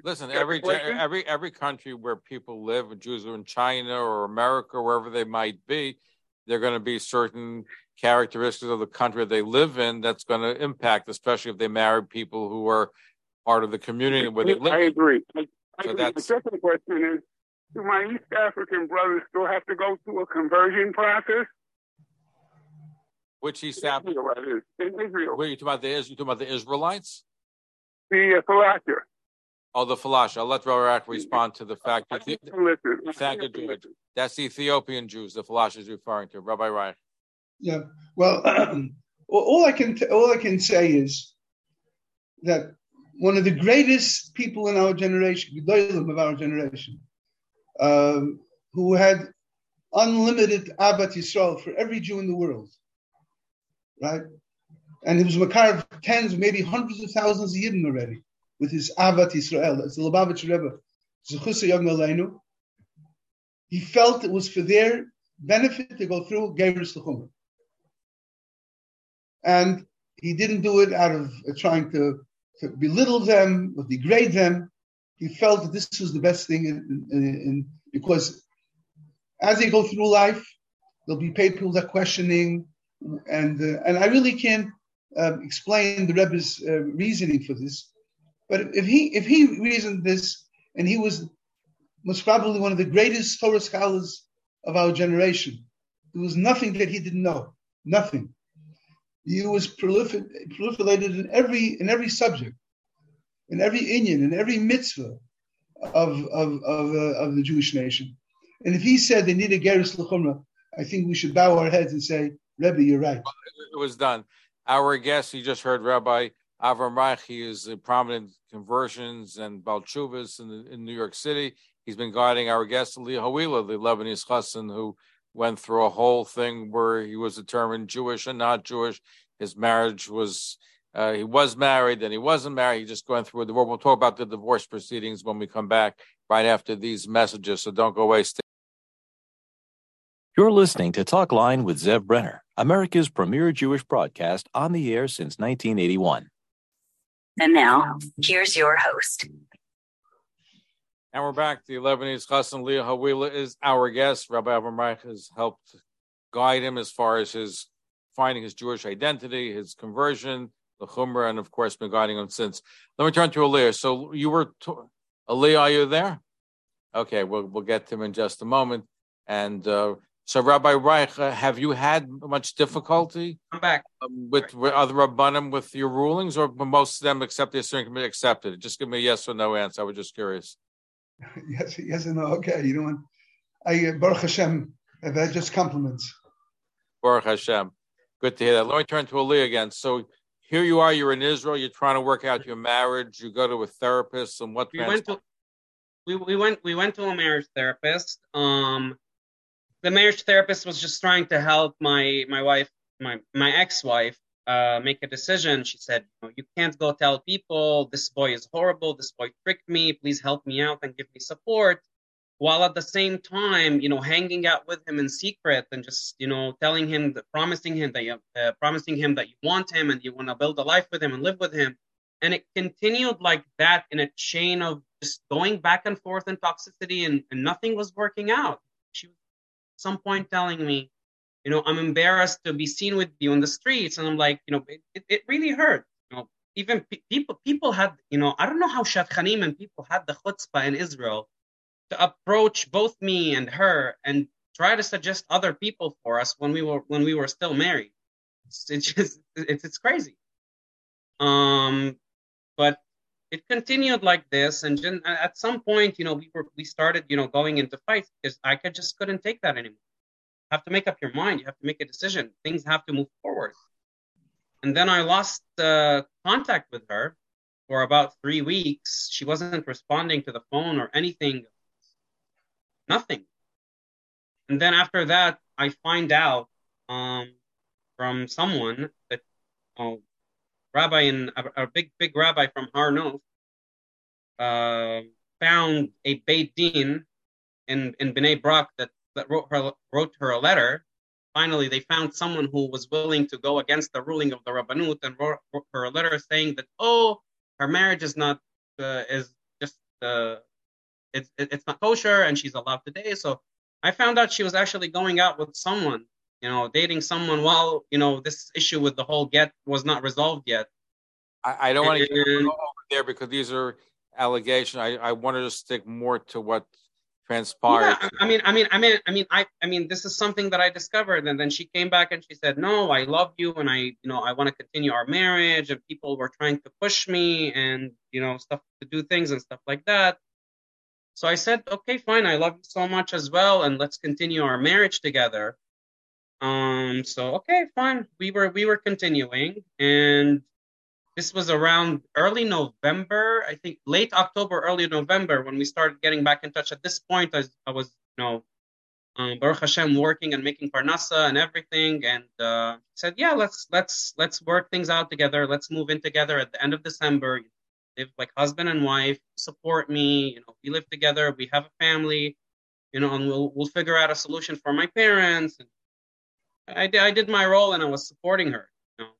Listen, every every every country where people live, Jews are in China or America, wherever they might be, there are going to be certain characteristics of the country they live in that's going to impact, especially if they marry people who are part of the community where they live. I agree. I, I so agree. The second question is do my East African brothers still have to go through a conversion process? Which East African? Israel, in Israel. Wait, you talking about the you talking about the Israelites? The uh, Falashah. Oh, the Falash. I'll let Rarak respond to the fact that. The. Thank you, George. That's the Ethiopian Jews. The Falash is referring to Rabbi Reich. Yeah. Well, *clears throat* all I can t- all I can say is that one of the greatest people in our generation, Gedolim of our generation, um, who had unlimited Ahavat Yisrael for every Jew in the world, right? And he was Makar of tens, maybe hundreds of thousands of Yidden already with his Ahavat Yisrael. That's the Lubavitch Rebbe. Zechuso Yagen Aleinu, He felt it was for their benefit to go through Geirus L'chumra. And he didn't do it out of uh, trying to, to belittle them or degrade them he felt that this was the best thing in, in, in, because as they go through life, there'll be people that are questioning, and uh, and I really can't um, explain the Rebbe's uh, reasoning for this. But if he if he reasoned this, and he was most probably one of the greatest Torah scholars of our generation, there was nothing that he didn't know, nothing. He was prolific, proliferated in every in every subject in every Inyan, in every mitzvah of of of, uh, of the Jewish nation. And if he said they need a Geirus L'chumra, I think we should bow our heads and say, Rebbe, you're right. It was done. Our guest, you just heard Rabbi Avram Reich. He is a prominent conversions and Balchuvas in, in New York City. He's been guiding our guest, Ali Hawila, the Lebanese Chassan, who went through a whole thing where he was determined Jewish and not Jewish. His marriage was, uh, he was married, then he wasn't married. He just going through a divorce. We'll talk about the divorce proceedings when we come back right after these messages. So don't go away. Stay You're listening to Talk Line with Zev Brenner, America's premier Jewish broadcast on the air since 1981. And now, here's your host. And we're back. The Lebanese Chassan Elia Hawila is our guest. Rabbi Avram Reich has helped guide him as far as his finding his Jewish identity, his conversion, the Chumrah, and of course been guiding him since. Let me turn to Aliyah. So you were, to- Aliyah, are you there? Okay, we'll we'll get to him in just a moment. And uh, so, Rabbi Reich, uh, have you had much difficulty I'm back. um, with, with other rabbanim with your rulings, or most of them accept the Assyrian committee accepted? Just give me a yes or no answer. I was just curious. *laughs* yes, yes and no. Okay, you know what? I uh, Baruch Hashem. I've had just compliments. Baruch Hashem. Good to hear that. Let me turn to Ali again. So here you are, you're in Israel, you're trying to work out your marriage, you go to a therapist, and what We went to we, we went we went to a marriage therapist. Um, the marriage therapist was just trying to help my my wife my my ex-wife uh, make a decision. She said, you, can't go tell people this boy is horrible. This boy tricked me. Please help me out and give me support. While at the same time, you know, hanging out with him in secret and just, you know, telling him, that, promising him that you, uh, promising him that you want him and you want to build a life with him and live with him. And it continued like that in a chain of just going back and forth in toxicity, and, and nothing was working out. Some point telling me, you know, I'm embarrassed to be seen with you on the streets. And I'm like, you know, it, it, it really hurt. You know, even pe- people people had, you know, I don't know how Shadchanim and people had the chutzpah in Israel to approach both me and her and try to suggest other people for us when we were when we were still married. It's, it's just it's it's crazy. Um, but it continued like this, and then at some point, you know, we were we started, you know, going into fights because I could just couldn't take that anymore you have to make up your mind. You have to make a decision. Things have to move forward. And then I lost uh, contact with her for about three weeks. She wasn't responding to the phone or anything. Nothing. And then after that, I find out um, from someone that oh, rabbi in a, a big big rabbi from Har Nof uh, found a Beit Din in in Bnei Brak that that wrote her wrote her a letter. Finally, they found someone who was willing to go against the ruling of the Rabbanut and wrote, wrote her a letter saying that oh, her marriage is not uh, is just uh, it's it's not kosher and she's allowed today. So I found out she was actually going out with someone, you know, dating someone while you know this issue with the whole get was not resolved yet. I, I don't want to get over there because these are allegations. I, I wanted to stick more to what transpired. Yeah, I mean, I mean, I mean, I mean, I, I mean, this is something that I discovered, and then she came back and she said, "No, I love you, and I, you know, I want to continue our marriage." And people were trying to push me, and you know, stuff to do things and stuff like that. So I said, "Okay, fine, I love you so much as well, and let's continue our marriage together." Um, so okay, fine, we were we were continuing, and this was around early November, I think late October, early November when we started getting back in touch. At this point, I, I was, you know, um, Baruch Hashem working and making parnasa and everything, and uh, said, yeah, let's let's let's work things out together. Let's move in together at the end of December. Live like husband and wife. Support me. You know, we live together. We have a family. You know, and we'll we'll figure out a solution for my parents. And I did I did my role and I was supporting her. You know.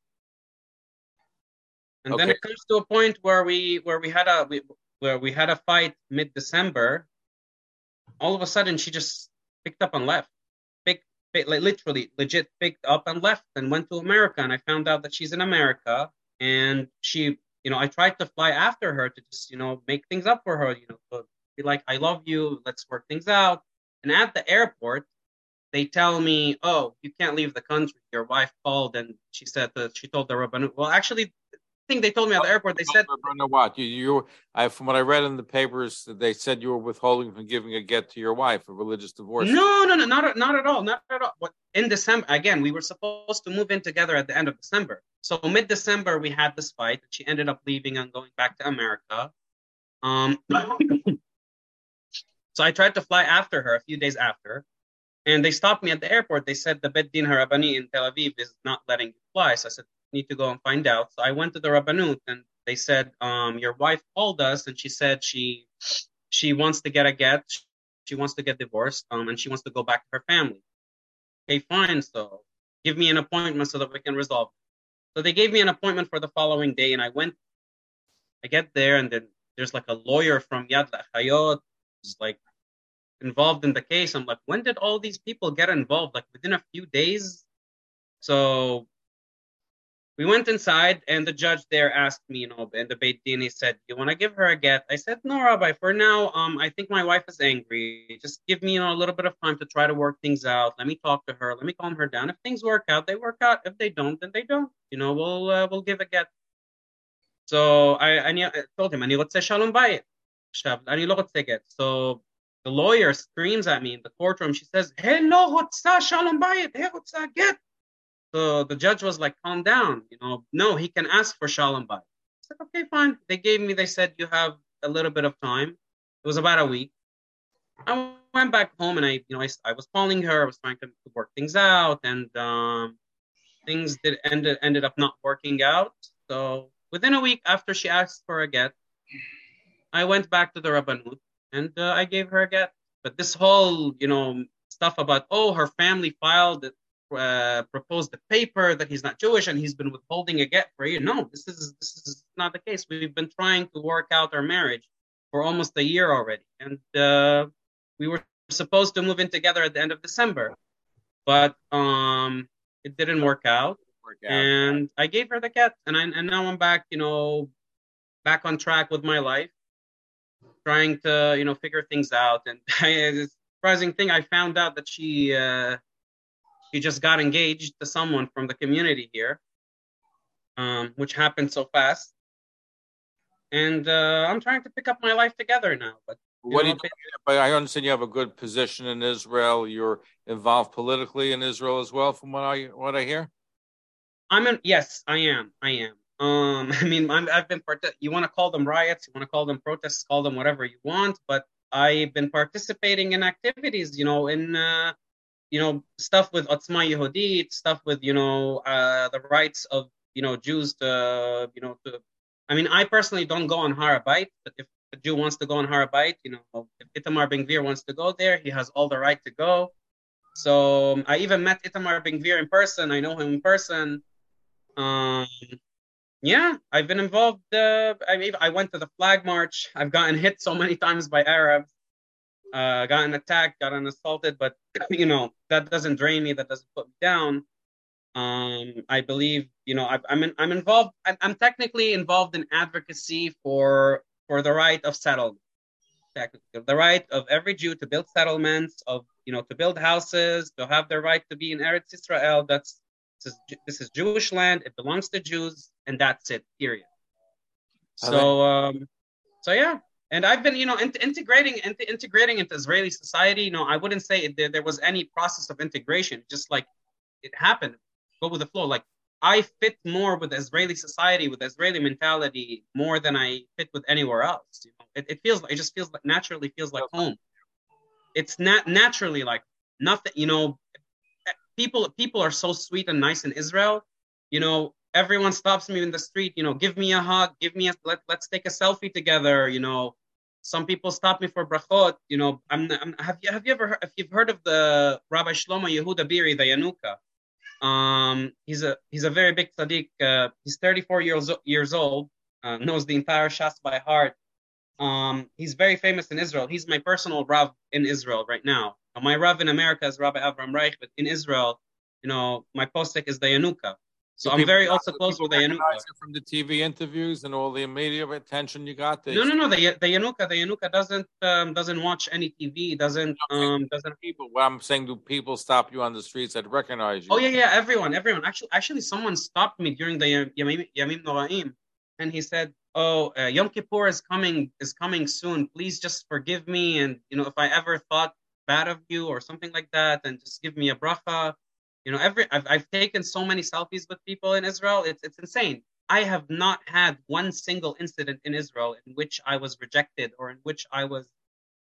And then it comes to a point where we where we had a we, where we had a fight mid December. All of a sudden, she just picked up and left. Picked, pick, like literally, legit picked up and left and went to America. And I found out that she's in America. And she, you know, I tried to fly after her to just, you know, make things up for her. You know, to be like, I love you. Let's work things out. And at the airport, they tell me, oh, you can't leave the country. Your wife called and she said that she told the rabbanut. Well, actually, I think they told me at the airport. They said, know what you, you I, from what I read in the papers, they said you were withholding from giving a get to your wife, a religious divorce. no, no, no, not not at all, not at all. But in December, again, we were supposed to move in together at the end of December. So mid December, we had this fight. and She ended up leaving and going back to America. Um, *coughs* So I tried to fly after her a few days after, and they stopped me at the airport. They said the Bet Din Harabani in Tel Aviv is not letting you fly. So I said, need to go and find out. So I went to the Rabbanut, and they said, um, your wife called us, and she said she she wants to get a get. She wants to get divorced, um, and she wants to go back to her family. Okay, fine. So give me an appointment so that we can resolve. So they gave me an appointment for the following day, and I went. I get there, and then there's like a lawyer from Yad L'Achim, who's like involved in the case. I'm like, when did all these people get involved? Like within a few days. So we went inside, and the judge there asked me, you know, in the Beit Din, he said, "You want to give her a get?" I said, "No, Rabbi. For now, um, I think my wife is angry. Just give me, you know, a little bit of time to try to work things out. Let me talk to her. Let me calm her down. If things work out, they work out. If they don't, then they don't. You know, we'll uh, we'll give a get." So I, I told him, "אני רוצה שלום בית." עכשיו, אני לא רוצה get. So the lawyer screams at me in the courtroom. She says, Hey, no, hotza shalom bayit. Hey, hotza get. So the judge was like, calm down. You know, no, he can ask for shalom bayit. I said, okay, fine. They gave me, they said, you have a little bit of time. It was about a week. I went back home and I, you know, I, I was calling her. I was trying to work things out and um, things did ended, ended up not working out. So within a week after she asked for a get, I went back to the Rabbanut and uh, I gave her a get. But this whole, you know, stuff about, oh, her family filed uh, proposed the paper that he's not Jewish and he's been withholding a get for a year. No, this is this is not the case. We've been trying to work out our marriage for almost a year already, and uh, we were supposed to move in together at the end of December, but um, it didn't work out. Work out. And I gave her the get, and I, and now I'm back, you know, back on track with my life, trying to you know figure things out. And *laughs* the surprising thing, I found out that she. Uh, he just got engaged to someone from the community here, um, which happened so fast. And uh, I'm trying to pick up my life together now. But What do know, you, but I understand you have a good position in Israel. You're involved politically in Israel as well, from what I what I hear. I'm in. Yes, I am. I am. Um, *laughs* I mean, I'm, I've been part. You want to call them riots? You want to call them protests? Call them whatever you want. But I've been participating in activities. You know, in uh, you know stuff with Otzma Yehudit, stuff with you know uh, the rights of you know Jews to you know to. I mean, I personally don't go on Har HaBayit, but if a Jew wants to go on Har HaBayit, you know, if Itamar Ben Gvir wants to go there, he has all the right to go. So um, I even met Itamar Ben Gvir in person. I know him in person. Um, yeah, I've been involved. Uh, I mean, I went to the flag march. I've gotten hit so many *laughs* times by Arabs. Uh, gotten attacked, gotten assaulted, but *clears throat* you know that doesn't drain me. That doesn't put me down. Um, I believe, you know, I, I'm in, I'm involved. I'm, I'm technically involved in advocacy for for the right of settlement. The right of every Jew to build settlements, of you know, to build houses, to have the right to be in Eretz Israel. That's is, this is Jewish land. It belongs to Jews, and that's it. Period. So, um, so yeah, and I've been, you know, in- integrating into integrating into Israeli society. You know, I wouldn't say it, there, there was any process of integration. Just like it happened, go with the flow. Like I fit more with Israeli society, with Israeli mentality, more than I fit with anywhere else. You know, it, it feels like it just feels like naturally feels like home. It's not naturally like nothing. You know, people people are so sweet and nice in Israel. You know, everyone stops me in the street. You know, give me a hug, give me a let let's take a selfie together. You know, some people stop me for brachot. You know, I'm, I'm have you have you ever heard, if you've heard of the Rabbi Shlomo Yehuda Be'eri, the Yanuka? Um, he's a he's a very big tzaddik. Uh, he's 34 years years old. Uh, knows the entire Shas by heart. Um, he's very famous in Israel. He's my personal Rav in Israel right now. Uh, my Rav in America is Rabbi Avram Reich, but in Israel, you know, my posek is the Yanuka. So I'm very also close with the Yanuka. from the TV interviews and all the media attention you got. They No, no, no. The Yanuka, the Yanuka doesn't um, doesn't watch any TV. Doesn't um doesn't. people. Well, I'm saying, do people stop you on the streets that recognize you? Oh yeah, yeah. Everyone, everyone. Actually, actually, someone stopped me during the Yamim Yamim Noraim, and he said, "Oh, uh, Yom Kippur is coming is coming soon. Please just forgive me, and you know, if I ever thought bad of you or something like that, then just give me a bracha." You know, every I've, I've taken so many selfies with people in Israel. It's it's insane. I have not had one single incident in Israel in which I was rejected or in which I was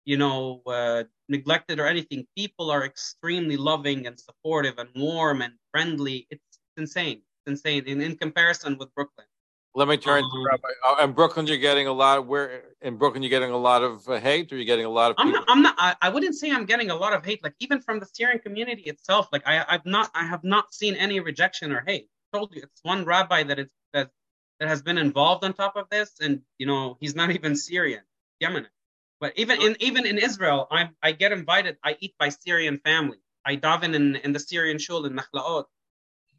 you know, uh, neglected or anything. People are extremely loving and supportive and warm and friendly. It's insane. It's insane in, in comparison with Brooklyn. Let me turn um, to Rabbi. Oh, in Brooklyn, you're getting a lot. Of, Where in Brooklyn, you're getting a lot of uh, hate, or you're getting a lot of. I'm not. I'm not I, I, wouldn't say I'm getting a lot of hate. Like even from the Syrian community itself, like I, I've not. I have not seen any rejection or hate. I told you, it's one rabbi that is that that has been involved on top of this, and you know he's not *laughs* even Syrian, Yemen. But even in even in Israel, I I get invited. I eat by Syrian family. I daven in in the Syrian shul in Nachlaot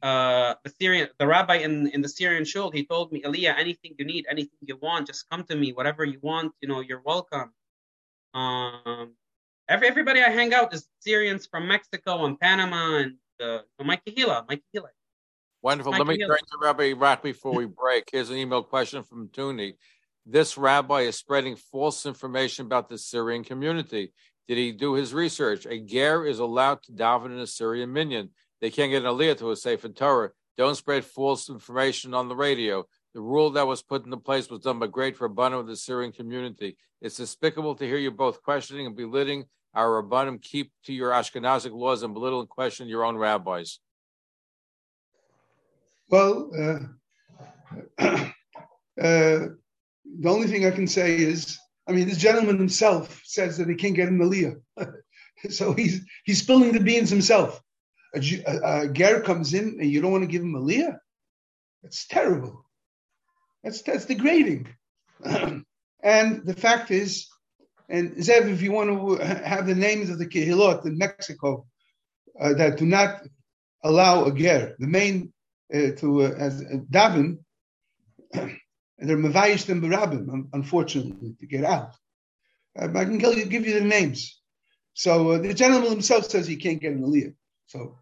uh, the Syrian, the rabbi in, in the Syrian shul, he told me, Elia, anything you need, anything you want, just come to me, whatever you want, you know, you're welcome. Um, every everybody I hang out is Syrians from Mexico and Panama and uh, my kahila, my kahila. Wonderful. Let me turn to Rabbi Rock before we break. Here's an email question from Tuni. This rabbi is spreading false information about the Syrian community. Did he do his research? A ger is allowed to daven in a Syrian minyan. They can't get an aliyah to a Sefer Torah. Don't spread false information on the radio. The rule that was put into place was done by great Rabbanim of the Syrian community. It's despicable to hear you both questioning and belittling our Rabbanim. Keep to your Ashkenazic laws and belittle and question your own rabbis. Well, uh, *clears throat* uh, the only thing I can say is, I mean, this gentleman himself says that he can't get an aliyah. *laughs* so he's he's spilling the beans himself a, a, ger comes in and you don't want to give him a leah, that's terrible. That's that's degrading. *clears throat* and the fact is, and Zev, if you want to have the names of the kehilot in Mexico uh, that do not allow a ger, the main uh, to uh, as uh, daven, and *clears throat* they're mavayish them barabim, unfortunately, to get out. Um, I can give you the names. So uh, the gentleman himself says he can't get an aliyah. So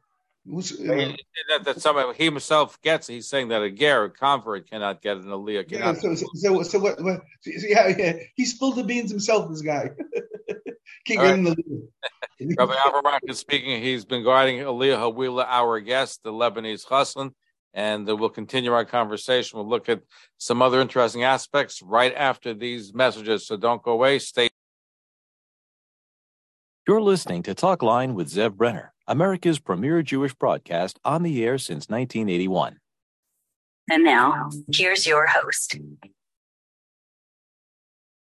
uh, that, that somebody he himself gets. He's saying that a ger, a convert, cannot get an aliyah. Yeah, so, so, so, so what, what, yeah, yeah, he spilled the beans himself. This guy *laughs* can't get an aliyah. *laughs* Rabbi Avram is speaking. He's been guiding Aliyah Hawila, our guest, the Lebanese Chassan, and uh, we'll continue our conversation. We'll look at some other interesting aspects right after these messages. So don't go away. Stay. You're listening to Talk Line with Zev Brenner. America's premier Jewish broadcast on the air since 1981. And now, here's your host.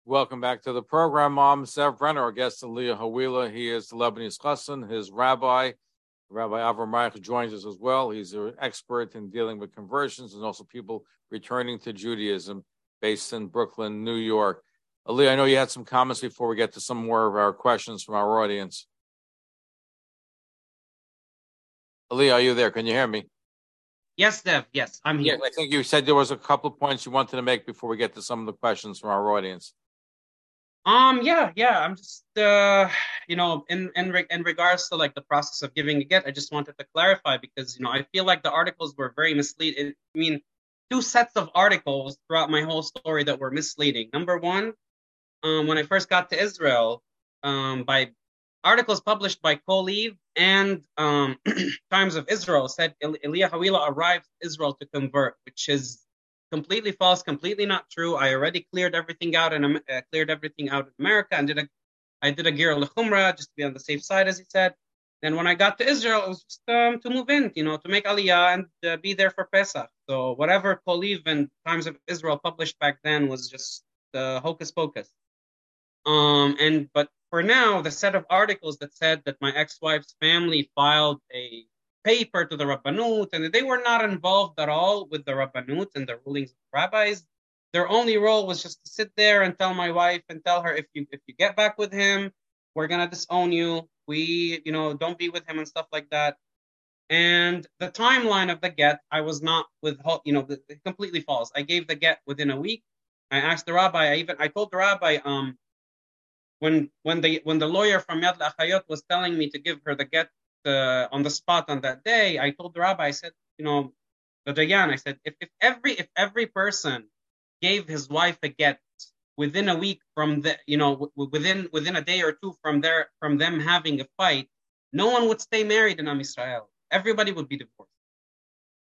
Welcome back to the program, Mom. Zev Brenner, our guest, Aliyah Hawila. He is the Lebanese chassan. His rabbi, Rabbi Avram Reich, joins us as well. He's an expert in dealing with conversions and also people returning to Judaism based in Brooklyn, New York. Ali, I know you had some comments before we get to some more of our questions from our audience. Ali, are you there? Can you hear me? Yes, Dev. Yes, I'm here. Yeah, I think you said there was a couple of points you wanted to make before we get to some of the questions from our audience. Um. Yeah. Yeah. I'm just, uh, you know, in in re- in regards to like the process of giving a get, I just wanted to clarify because you know I feel like the articles were very misleading. I mean, two sets of articles throughout my whole story that were misleading. Number one, um, when I first got to Israel, um, by articles published by Kol-Liv and um, *clears throat* Times of Israel said Elia Hawila arrived Israel to convert, which is completely false, completely not true. I already cleared everything out and uh, cleared everything out in America and did a I did a ger lechumra just to be on the safe side, as he said. Then when I got to Israel, it was just um, to move in, you know, to make aliyah and uh, be there for Pesach. So whatever Kol-Liv and Times of Israel published back then was just uh, hocus pocus. Um, and but for now, the set of articles that said that my ex-wife's family filed a paper to the Rabbanut and they were not involved at all with the Rabbanut and the rulings of the rabbis. Their only role was just to sit there and tell my wife and tell her if you if you get back with him, we're gonna disown you. We, you know, don't be with him and stuff like that. And the timeline of the get, I was not with, you know, completely false. I gave the get within a week. I asked the rabbi. I even I told the rabbi, um, when when the when the lawyer from Yad L'Achim was telling me to give her the get uh, on the spot on that day, I told the rabbi, I said, you know, the Dayan, I said, if, if every if every person gave his wife a get within a week from the, you know, w- within within a day or two from their from them having a fight, no one would stay married in Am Israel. Everybody would be divorced.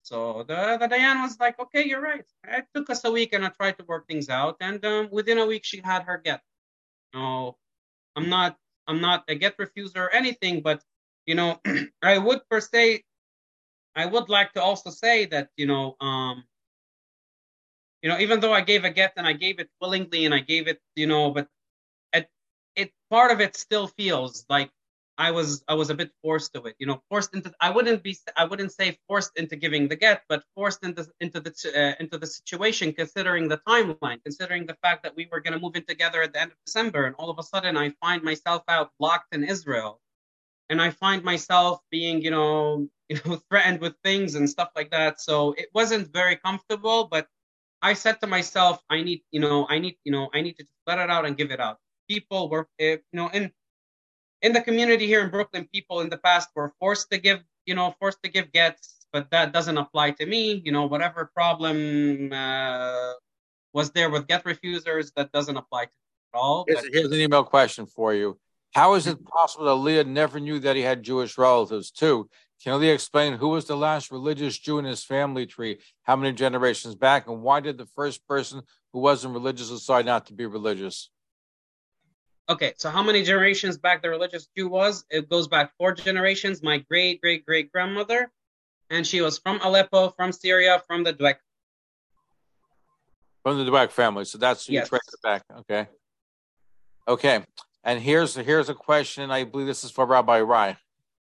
So the, the Dayan was like, okay, you're right. It took us a week and I tried to work things out. And um, within a week, she had her get know, I'm not I'm not a get refuser or anything, but you know, *clears throat* I would per se, I would like to also say that you know, um, you know, even though I gave a get and I gave it willingly and I gave it, you know, but it, it part of it still feels like I was I was a bit forced to it, you know, forced into. I wouldn't be I wouldn't say forced into giving the get, but forced into into the uh, into the situation, considering the timeline, considering the fact that we were going to move in together at the end of December, and all of a sudden I find myself out locked in Israel, and I find myself being, you know, *laughs* you know, threatened with things and stuff like that. So it wasn't very comfortable, but I said to myself, I need, you know, I need, you know, I need to let it out and give it out. People were, you know, in in the community here in Brooklyn, people in the past were forced to give, you know, forced to give gets, but that doesn't apply to me. You know, whatever problem uh, was there with get refusers, that doesn't apply to me at all. Here's, here's an email question for you. How is it possible that Leah never knew that he had Jewish relatives too? Can Leah explain who was the last religious Jew in his family tree, how many generations back, and why did the first person who wasn't religious decide not to be religious? Okay, so how many generations back the religious Jew was? It goes back four generations. My great great great grandmother, and she was from Aleppo, from Syria, from the Dweck. From the Dweck family. So that's you Yes. trace it back. Okay. Okay. And here's here's a question. I believe this is for Rabbi Reich.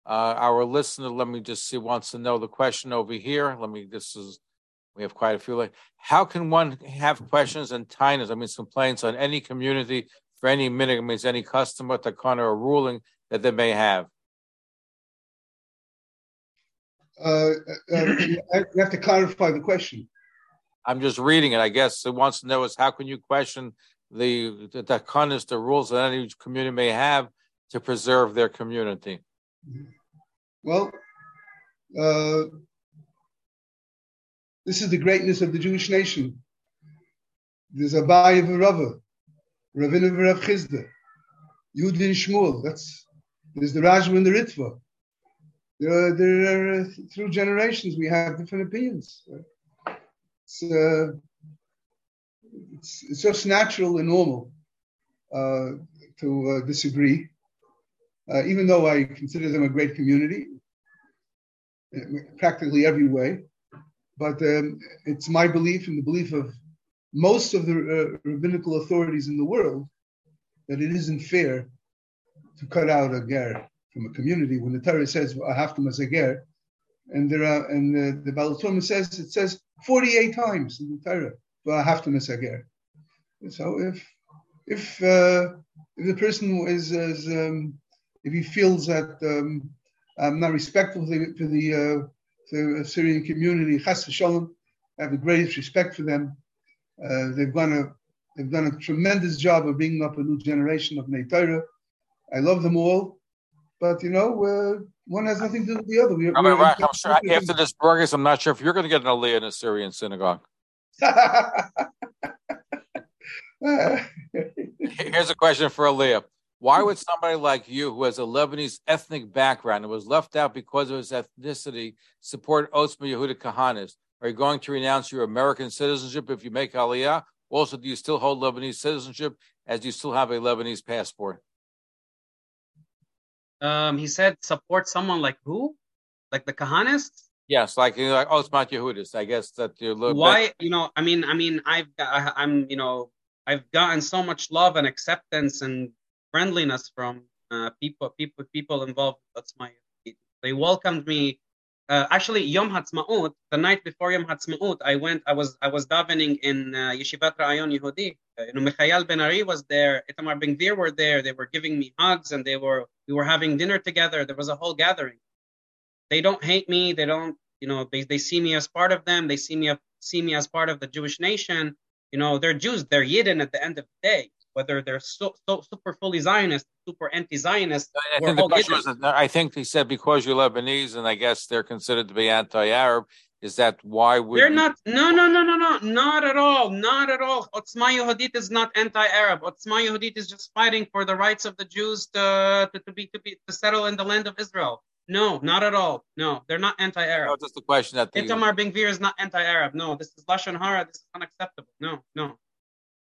Uh, our listener, let me just see, wants to know the question over here. Let me. This is we have quite a few. Like, how can one have questions and tinus? I mean, complaints on any community for any minute means any customer, takana, or ruling that they may have. Uh, uh, you have to clarify the question. I'm just reading it. I guess it wants to know is how can you question the the takanas, the rules that any community may have to preserve their community. Well, uh, this is the greatness of the Jewish nation. There's a Abaye of Rava, Ravina Rav Chisda, Yudin Shmuel. That's there's the Rashba and the Ritva. There are, there are, uh, through generations we have different opinions. It's, uh, it's, it's just natural and normal uh, to uh, disagree uh, even though I consider them a great community, practically every way. But um, it's my belief and the belief of most of the uh, rabbinical authorities in the world that it isn't fair to cut out a ger from a community when the Torah says "ahaftam as a ger," and there are and the, the Baal Torah says it says 48 times in the Torah "ahaftam as a ger." So if if uh, if the person is, is um, if he feels that um, I'm not respectful to the, to the, uh, to the Syrian community, Chas v'shalom, I have the greatest respect for them. Uh, they've done a they've done a tremendous job of bringing up a new generation of Bnei I love them all, but you know, uh, one has nothing to do with the other. We, I mean, right, I'm sure *laughs* after this broadcast, I'm not sure if you're going to get an aliyah in a Syrian synagogue. *laughs* Here's a question for Aliyah. Why would somebody like you, who has a Lebanese ethnic background and was left out because of his ethnicity, support Otzma Yehuda Kahanis? Are you going to renounce your American citizenship if you make Aliyah? Also, do you still hold Lebanese citizenship as you still have a Lebanese passport? Um, he said support someone like who? Like the Kahanists? Yes, like you know, like Otzma Yehudis. I guess that you're a little bit- Why? You know, I mean, I mean, I've got, I, I'm, you know, I've gotten so much love and acceptance and friendliness from uh, people, people, people involved. That's my. They welcomed me. Uh, actually, Yom Hatzmaut, the night before Yom Hatzmaut, I went. I was I was davening in uh, Yeshivat Ra'ayon Yehudi. Uh, you know, Michael Ben Ari was there. Itamar Ben Gvir were there. They were giving me hugs, and they were we were having dinner together. There was a whole gathering. They don't hate me. They don't. You know, they they see me as part of them. They see me see me as part of the Jewish nation. You know, they're Jews. They're Yidden at the end of the day. Whether they're so, so super fully Zionist, super anti-Zionist, I think, the question was, I think he said because you're Lebanese and I guess they're considered to be anti-Arab. Is that why would They're not. No, no, no, no, no, not at all. Not at all. Otzma Yehudit is not anti-Arab. Otzma Yehudit is just fighting for the rights of the Jews to, to, to be to be to settle in the land of Israel. No, not at all. No, they're not anti-Arab. just a question that the, Itamar Ben Gvir is not anti-Arab. No, this is lashon hara. This is unacceptable. No, no.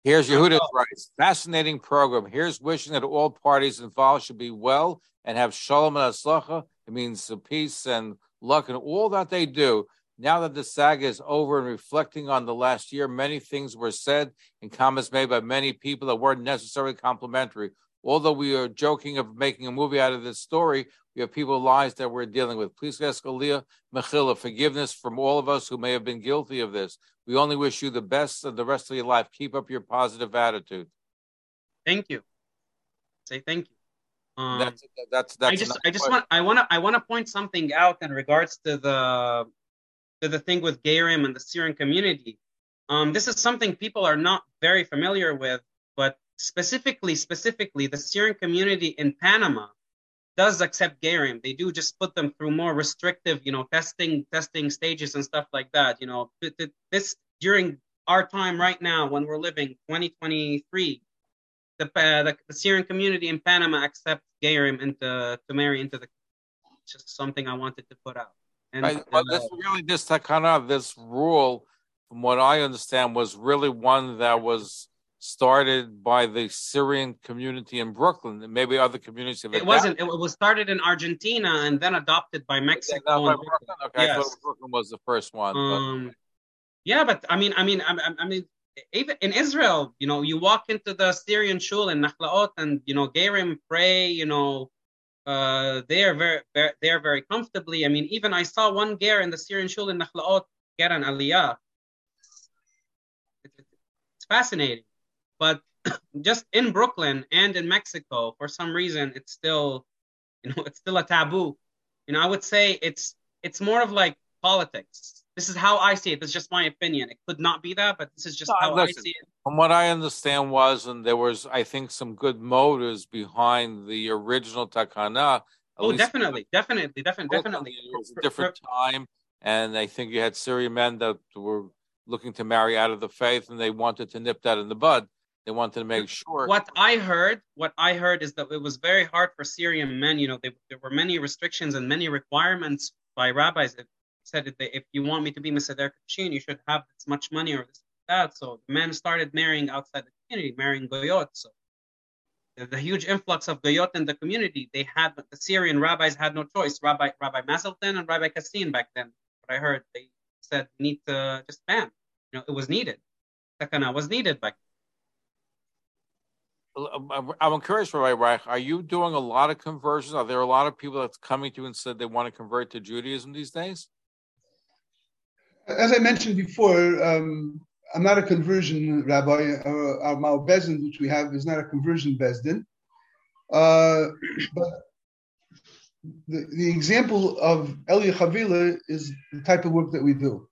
Here's Yehuda's rights. Fascinating program. Here's wishing that all parties involved should be well and have shalom and hatzlacha. It means peace and luck and all that they do. Now that the saga is over and reflecting on the last year, many things were said and comments made by many people that weren't necessarily complimentary. Although we are joking of making a movie out of this story, we have people lives that we're dealing with. Please ask Elia Mechila forgiveness from all of us who may have been guilty of this. We only wish you the best of the rest of your life. Keep up your positive attitude. Thank you. Say thank you. Um, that's that's that's. I just I just want I want to I want to point something out in regards to the to the thing with Gerim and the Syrian community. Um, this is something people are not very familiar with, specifically specifically the Syrian community in Panama does accept Gerim. They do just put them through more restrictive, you know, testing testing stages and stuff like that. You know, this during our time right now when we're living 2023, the uh, the, the, Syrian community in Panama accepts Gerim into to marry into the. Just something I wanted to put out. And, right. well, uh, this really this takana, this rule, from what I understand, was really one that was started by the Syrian community in Brooklyn, and maybe other communities have. It wasn't. It was started in Argentina and then adopted by Mexico. By okay, yes. I thought Brooklyn was the first one. Um, but. Yeah, but I mean, I mean, I, I mean, even in Israel, you know, you walk into the Syrian shul in Nachlaot, and you know, Gerim pray, you know. Uh, they are very, very, they are very comfortably. I mean, even I saw one ger in the Syrian shul in Nachlaot get an aliyah. It's fascinating. But *clears throat* just in Brooklyn and in Mexico, for some reason, it's still, *laughs* you know, it's still a taboo. You know, I would say it's it's more of like politics. This is how I see it. This is just my opinion. It could not be that, but this is just no, how listen, I see it. From what I understand was, and there was, I think, some good motives behind the original Takana. Oh, definitely, definitely, definitely, definitely. It was a different time, and I think you had Syrian men that were looking to marry out of the faith, and they wanted to nip that in the bud. They wanted to make sure. What I heard, what I heard is that it was very hard for Syrian men. You know, they, there were many restrictions and many requirements by rabbis that said that they, if you want me to be Mr. Kashin, you should have this much money or this that. So the men started marrying outside the community, marrying goyot. So the, huge influx of goyot in the community, they had the Syrian rabbis had no choice. Rabbi Rabbi Maselton and Rabbi Kassin back then, what I heard, they said need to just ban. You know, it was needed. Takana was needed back then. I'm curious, Rabbi Reich, are you doing a lot of conversions? Are there a lot of people that's coming to you and said they want to convert to Judaism these days? As I mentioned before, um, I'm not a conversion rabbi. Uh, our Mao Bezdin, which we have, is not a conversion Bezdin. Uh, but the, the example of Elia Hawila is the type of work that we do.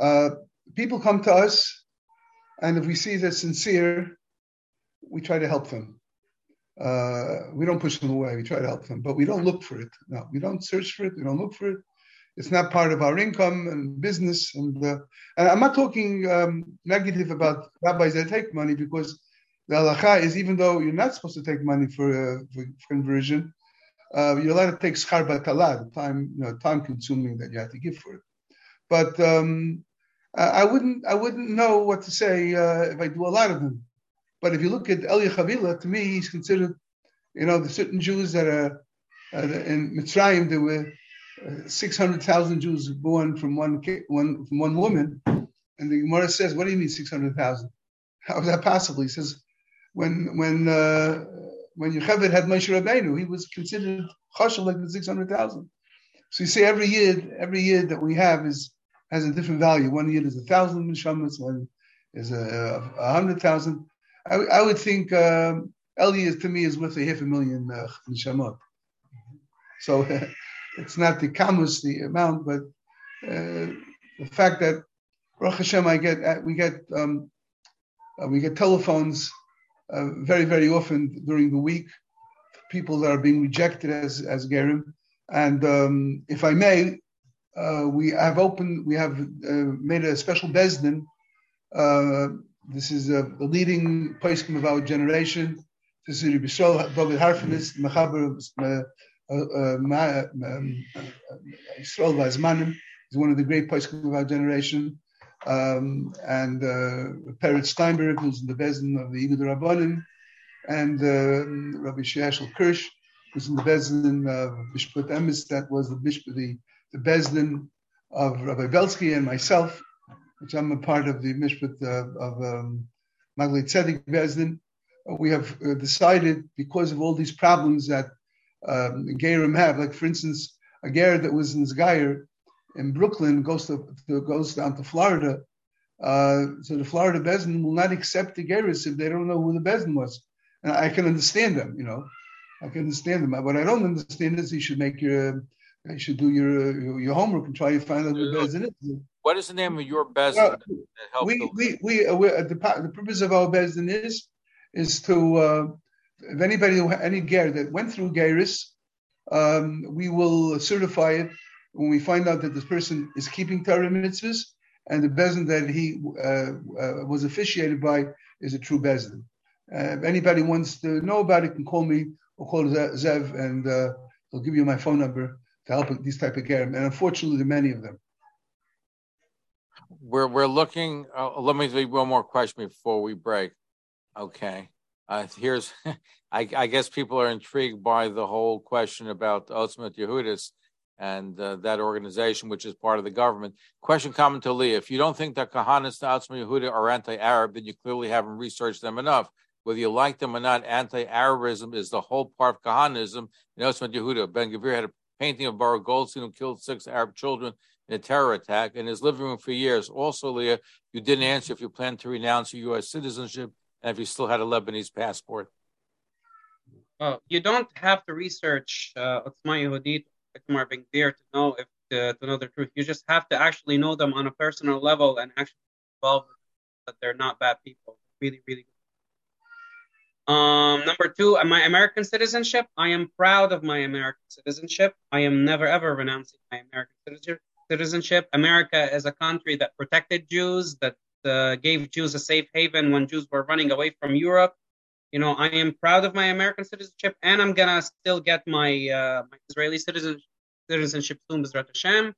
Uh, people come to us, and if we see they're sincere, we try to help them. Uh, we don't push them away. We try to help them, but we don't look for it. No, we don't search for it. We don't look for it. It's not part of our income and business. And, uh, and I'm not talking um, negative about rabbis that take money because the halacha is even though you're not supposed to take money for, uh, for conversion, uh, you're allowed to take schar batala, time you know time consuming that you have to give for it. But um, I wouldn't I wouldn't know what to say uh, if I do a lot of them. But if you look at Elia Hawila, to me, he's considered, you know, the certain Jews that are uh, in Mitzrayim, there were uh, 600,000 Jews born from one, one, from one woman. And the Gemara says, what do you mean 600,000? How is that possible? He says, when when uh, when Yocheved had Moshe Rabbeinu, he was considered chashav like the 600,000. So you see, every year, every year that we have is has a different value. One year is a thousand neshamas, one is a, a hundred thousand. I, I would think um, Eli to me is worth a half a million uh. So *laughs* it's not the kamus, the amount, but uh, the fact that Baruch Hashem, I get uh, we get um, uh, we get telephones uh, very very often during the week. People that are being rejected as as gerim, and um, if I may, uh, we have opened, we have uh, made a special bezdin this is a, the leading poskim of our generation. This is Rabbi Yisrael David Harfenes, Mechaber uh, uh, um, Yisrael V'Hazmanim. He's one of the great poskim of our generation. um, and uh, Peretz Steinberg, who's in the Bezdin of the Igud Rabbanim, and uh, Rabbi Sheashel Kirsch, who's in the Bezdin of Bishput Emes, that was the Bishput, the, the Bezdin of Rabbi Belsky and myself, which I'm a part of the Mishput uh, of um, Maglei Tzedek Bezdin. We have uh, decided, because of all these problems that um, Gerim have, like for instance, a Ger that was in Zgayer in Brooklyn goes to, to, goes down to Florida. Uh, so the Florida Bezdin will not accept the Geirus if they don't know who the Bezdin was. And I can understand them, you know. I can understand them. What I don't understand is you should make your, you should do your your homework and try to find out who the Bezdin is. What is the name of your Bezdin? Well, we, we, we, uh, we, uh, the, the purpose of our Bezdin is, is to, uh, if anybody, any Ger that went through Geirus, um, we will certify it when we find out that this person is keeping Torah mitzvahs and the bezin that he uh, uh, was officiated by is a true bezin. Uh, if anybody wants to know about it, can call me or call Zev, and uh, I'll give you my phone number to help with these type of gerim. And unfortunately, there are many of them. We're we're looking. Uh, let me do one more question before we break. Okay. Uh, here's, *laughs* I, I, guess people are intrigued by the whole question about Otzmat Yehudis and uh, that organization, which is part of the government. Question common to Lee: If you don't think that Kahanas to Otzmat Yehuda are anti-Arab, then you clearly haven't researched them enough. Whether you like them or not, anti-Arabism is the whole part of Kahanism in Otzmat Yehuda. Ben Gvir had a painting of Baruch Goldstein who killed six Arab children in a terror attack in his living room for years. Also, Leah, you didn't answer if you plan to renounce your U.S. citizenship and if you still had a Lebanese passport? Well, you don't have to research uh, Otzma Yehudit, Itamar Ben to know if uh, to know the truth. You just have to actually know them on a personal level and actually involve them that they're not bad people. Really, really good. Um, number two, my American citizenship. I am proud of my American citizenship. I am never ever renouncing my American citizenship. Citizenship. America is a country that protected Jews, that uh, gave Jews a safe haven when Jews were running away from Europe. You know, I am proud of my American citizenship, and I'm gonna still get my uh, my Israeli citizen, citizenship soon, Bezrat Hashem.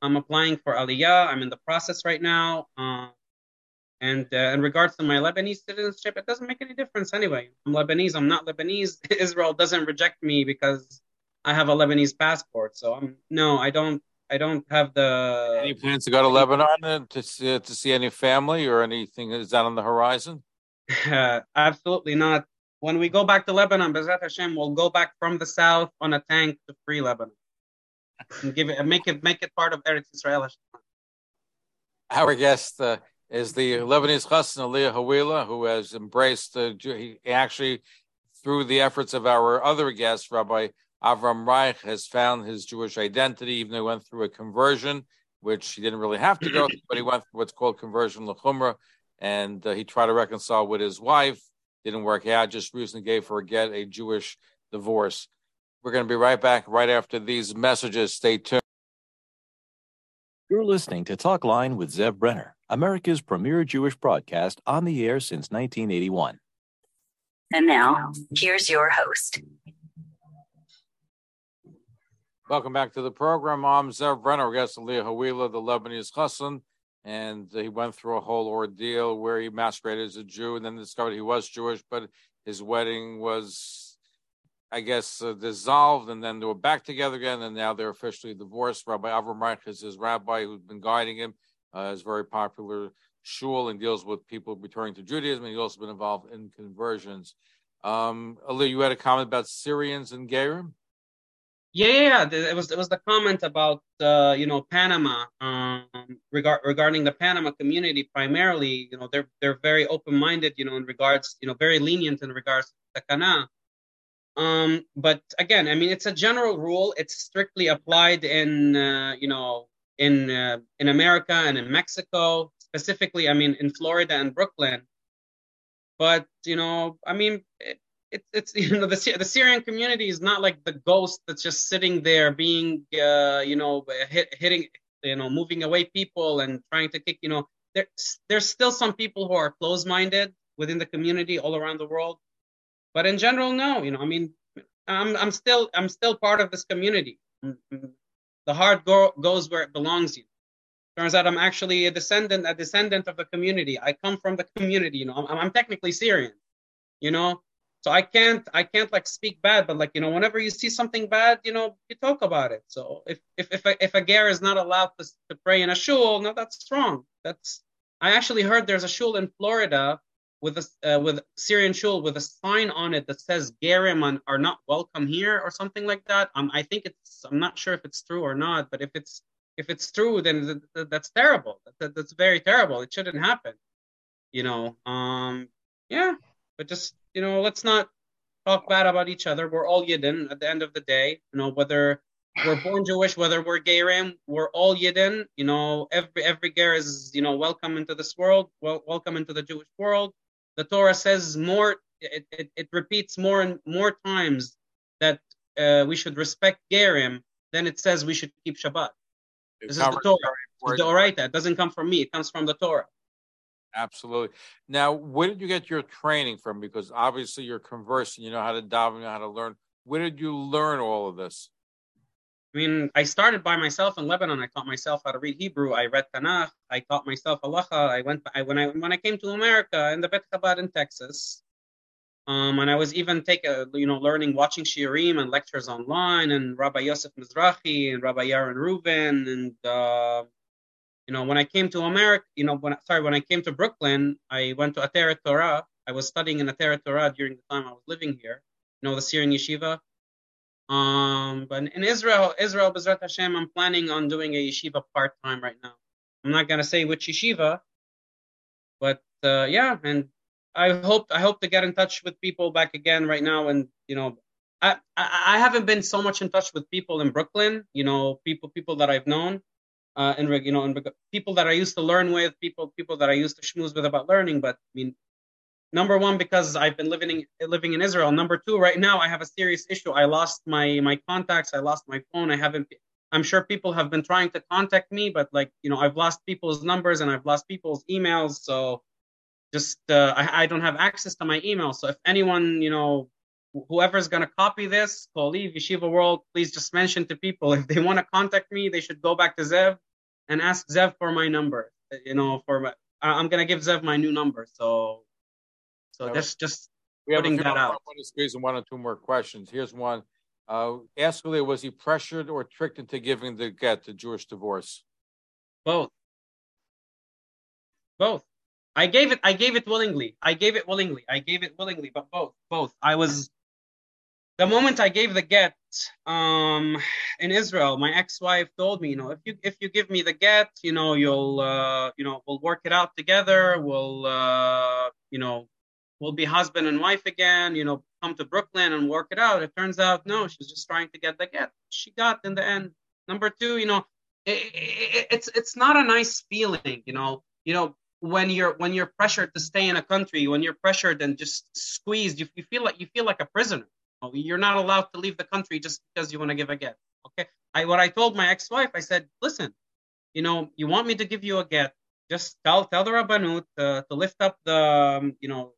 I'm applying for Aliyah. I'm in the process right now. Uh, and uh, in regards to my Lebanese citizenship, it doesn't make any difference anyway. I'm Lebanese. I'm not Lebanese. *laughs* Israel doesn't reject me because I have a Lebanese passport. So I'm no, I don't. I don't have the. Any plans to go to Lebanon to see, to see any family or anything? Is that on the horizon? Uh, *laughs* absolutely not. When we go back to Lebanon, Bezat Hashem, we'll go back from the south on a tank to free Lebanon and give it, make it, make it part of Eretz Israel. Our guest uh, is the Lebanese Chassan Elia Hawila, who has embraced. Uh, he actually, through the efforts of our other guest, Rabbi Avram Reich has found his Jewish identity, even though he went through a conversion, which he didn't really have to go through, but he went through what's called conversion lechumra, and uh, he tried to reconcile with his wife. Didn't work out. Just recently gave her a get a Jewish divorce. We're going to be right back right after these messages. Stay tuned. You're listening to Talk Line with Zev Brenner, America's premier Jewish broadcast on the air since 1981. And now, here's your host. Welcome back to the program. I'm Zev Brenner, guest Leah Hawila, the Lebanese Chassan, and he went through a whole ordeal where he masqueraded as a Jew and then discovered he was Jewish, but his wedding was, I guess, uh, dissolved, and then they were back together again, and now they're officially divorced. Rabbi Avram Reich is his rabbi who's been guiding him. Uh, is very popular shul and deals with people returning to Judaism, he's also been involved in conversions. Um, Ali, you had a comment about Syrians and Gerim? Yeah, yeah, yeah. It was it was the comment about uh, you know Panama um, regard, regarding the Panama community primarily. You know they're they're very open minded. You know in regards you know very lenient in regards to Takana. Um, but again, I mean it's a general rule. It's strictly applied in uh, you know in uh, in America and in Mexico specifically. I mean in Florida and Brooklyn. But you know, I mean, it, it's it's *laughs* you know the the Syrian community is not like the ghost that's just sitting there being uh, you know uh, hit, hitting you know moving away people and trying to kick you know there's there's still some people who are close minded within the community all around the world but in general no you know I mean I'm I'm still I'm still part of this community mm, mm. the heart go, goes where it belongs you Turns out I'm actually a descendant, a descendant of the community. I come from the community. You know, I'm, I'm technically Syrian. You know, so I can't, I can't like speak bad, but like you know, whenever you see something bad, you know, you talk about it. So if if if a, if a ger is not allowed to, to pray in a shul, no, that's wrong. That's I actually heard there's a shul in Florida with a uh, with Syrian shul with a sign on it that says Gerim are not welcome here or something like that. Um, I think it's I'm not sure if it's true or not, but if it's if it's true, then th- th- that's terrible. That, that's very terrible. It shouldn't happen. You know, um, yeah, but just you know, let's not talk bad about each other. We're all Yidden at the end of the day. You know, whether we're born Jewish, whether we're Gerim, we're all Yidden. You know, every every ger is you know welcome into this world, well, welcome into the Jewish world. The Torah says more. It, it, it repeats more and more times that uh, we should respect Gerim than it says we should keep Shabbat. This is the Torah. The Oraita. It doesn't come from me. It comes from the Torah. Absolutely. Now, where did you get your training from? Because obviously you're conversing, you know how to daven, you know how to learn. Where did you learn all of this? I mean, I started by myself in Lebanon. I taught myself how to read Hebrew. I read Tanakh. I taught myself halacha. I went. I, when I when I came to America in the Bet Chabad in Texas, um, and I was even take a, you know learning, watching shiurim and lectures online, and Rabbi Yosef Mizrahi and Rabbi Yaron Reuven and uh, you know when I came to America, you know when sorry when I came to Brooklyn, I went to Ateret Torah. I was studying in Ateret Torah during the time I was living here. You know the Syrian yeshiva. Um, but in Israel, Israel, Bezrat Hashem, I'm planning on doing a yeshiva part time right now. I'm not gonna say which yeshiva, but uh, yeah, and I hope I hope to get in touch with people back again right now. And you know, I, I, I haven't been so much in touch with people in Brooklyn. You know, people people that I've known, uh, and you know, and people that I used to learn with, people people that I used to schmooze with about learning. But I mean, number one because I've been living in, living in Israel. Number two, right now I have a serious issue. I lost my my contacts. I lost my phone. I haven't. I'm sure people have been trying to contact me, but like you know, I've lost people's numbers and I've lost people's emails. So just uh, I, I don't have access to my email. So if anyone you know. Whoever's gonna copy this, COLlive Yeshiva World, please just mention to people if they want to contact me, they should go back to Zev and ask Zev for my number. You know, for my, I'm gonna give Zev my new number. So so that's just we putting have that out. I want to squeeze in one or two more questions. Here's one. Uh, ask Leah, was he pressured or tricked into giving the get the Jewish divorce? Both. Both. I gave it. I gave it willingly. I gave it willingly. I gave it willingly. But both. Both. I was. The moment I gave the get, um, in Israel, my ex-wife told me, you know, if you if you give me the get, you know, you'll, uh, you know, we'll work it out together. We'll, uh, you know, we'll be husband and wife again. You know, come to Brooklyn and work it out. It turns out, no, she's just trying to get the get. She got in the end. Number two, you know, it, it, it's it's not a nice feeling, you know. You know, when you're when you're pressured to stay in a country, when you're pressured and just squeezed, you, you feel like you feel like a prisoner. Know, You're not allowed to leave the country just because you want to give a get. Okay. I what I told my ex-wife, I said, listen, you know, you want me to give you a get, just tell tell the rabbanut uh, to lift up the um, you know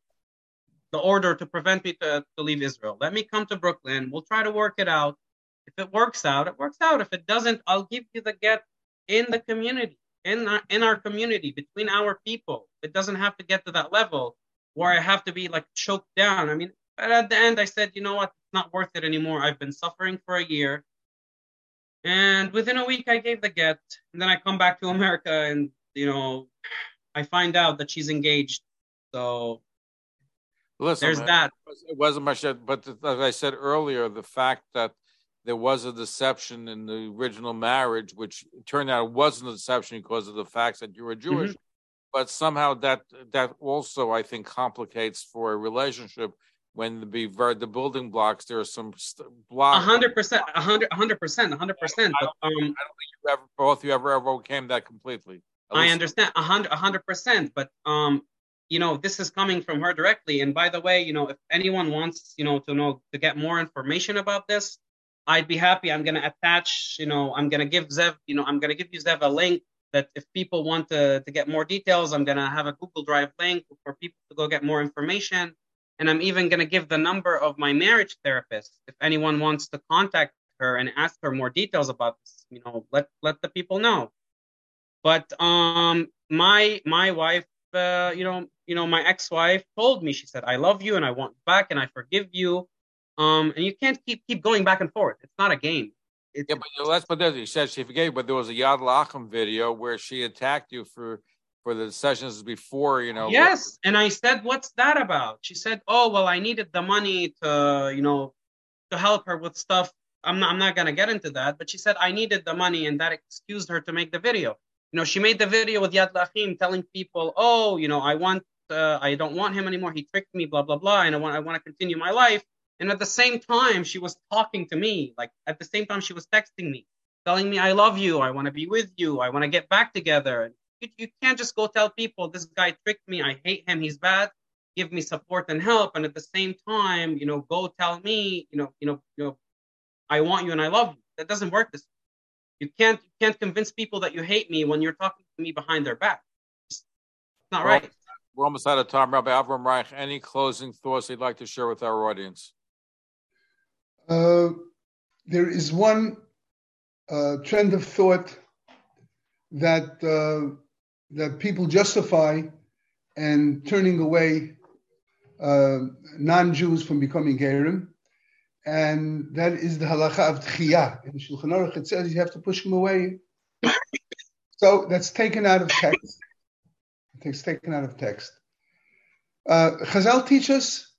the order to prevent me to, to leave Israel. Let me come to Brooklyn. We'll try to work it out. If it works out, it works out. If it doesn't, I'll give you the get in the community, in our, in our community, between our people. It doesn't have to get to that level where I have to be like choked down. I mean, but at the end, I said, you know what? It's not worth it anymore. I've been suffering for a year. And within a week, I gave the get. And then I come back to America and, you know, I find out that she's engaged. So Listen, There's man, that. It wasn't much, but as I said earlier, the fact that there was a deception in the original marriage, which turned out it wasn't a deception because of the fact that you were mm-hmm. Jewish, but somehow that that also I think complicates for a relationship when the be ver- the building blocks there are some st- a blocks. hundred percent, a hundred, a hundred percent, a hundred percent. But um, You ever, both you ever overcame that completely. I understand a hundred, a hundred percent. But um, you know, this is coming from her directly. And by the way, you know, if anyone wants, you know, to know to get more information about this, I'd be happy. I'm gonna attach, you know, I'm gonna give Zev, you know, I'm gonna give you Zev a link that if people want to to get more details, I'm gonna have a Google Drive link for people to go get more information. And I'm even gonna give the number of my marriage therapist if anyone wants to contact her and ask her more details about this. You know, let let the people know. But um, my my wife, uh, you know, you know, my ex-wife told me. She said, "I love you and I want back and I forgive you." Um, and you can't keep keep going back and forth. It's not a game. It's, Yeah, but that's what that is. She said she forgave, but there was a Yad L'Achim video where she attacked you for for the sessions before, you know. Yes, and I said, "What's that about?" She said, "Oh, well, I needed the money to, you know, to help her with stuff. I'm not, I'm not gonna get into that." But she said, "I needed the money," and that excused her to make the video. You know, she made the video with Yad L'Achim, telling people, "Oh, you know, I want, uh, I don't want him anymore. He tricked me, blah blah blah, and I want, I want to continue my life." And at the same time, she was talking to me. Like at the same time, she was texting me, telling me, "I love you. I want to be with you. I want to get back together." You, you can't just go tell people this guy tricked me. I hate him. He's bad. Give me support and help, and at the same time, you know, go tell me, you know, you know, you know, I want you and I love you. That doesn't work this way. You can't you can't convince people that you hate me when you're talking to me behind their back. It's not Well, right. We're almost out of time, Rabbi Avram Reich. Any closing thoughts you'd like to share with our audience? Uh, there is one uh, trend of thought that uh, that people justify and turning away uh, non-Jews from becoming Gerim, and that is the halacha of tchiyah. In Shulchan Aruch it says you have to push them away. so that's taken out of text. It's taken out of text. Uh, Chazal teach us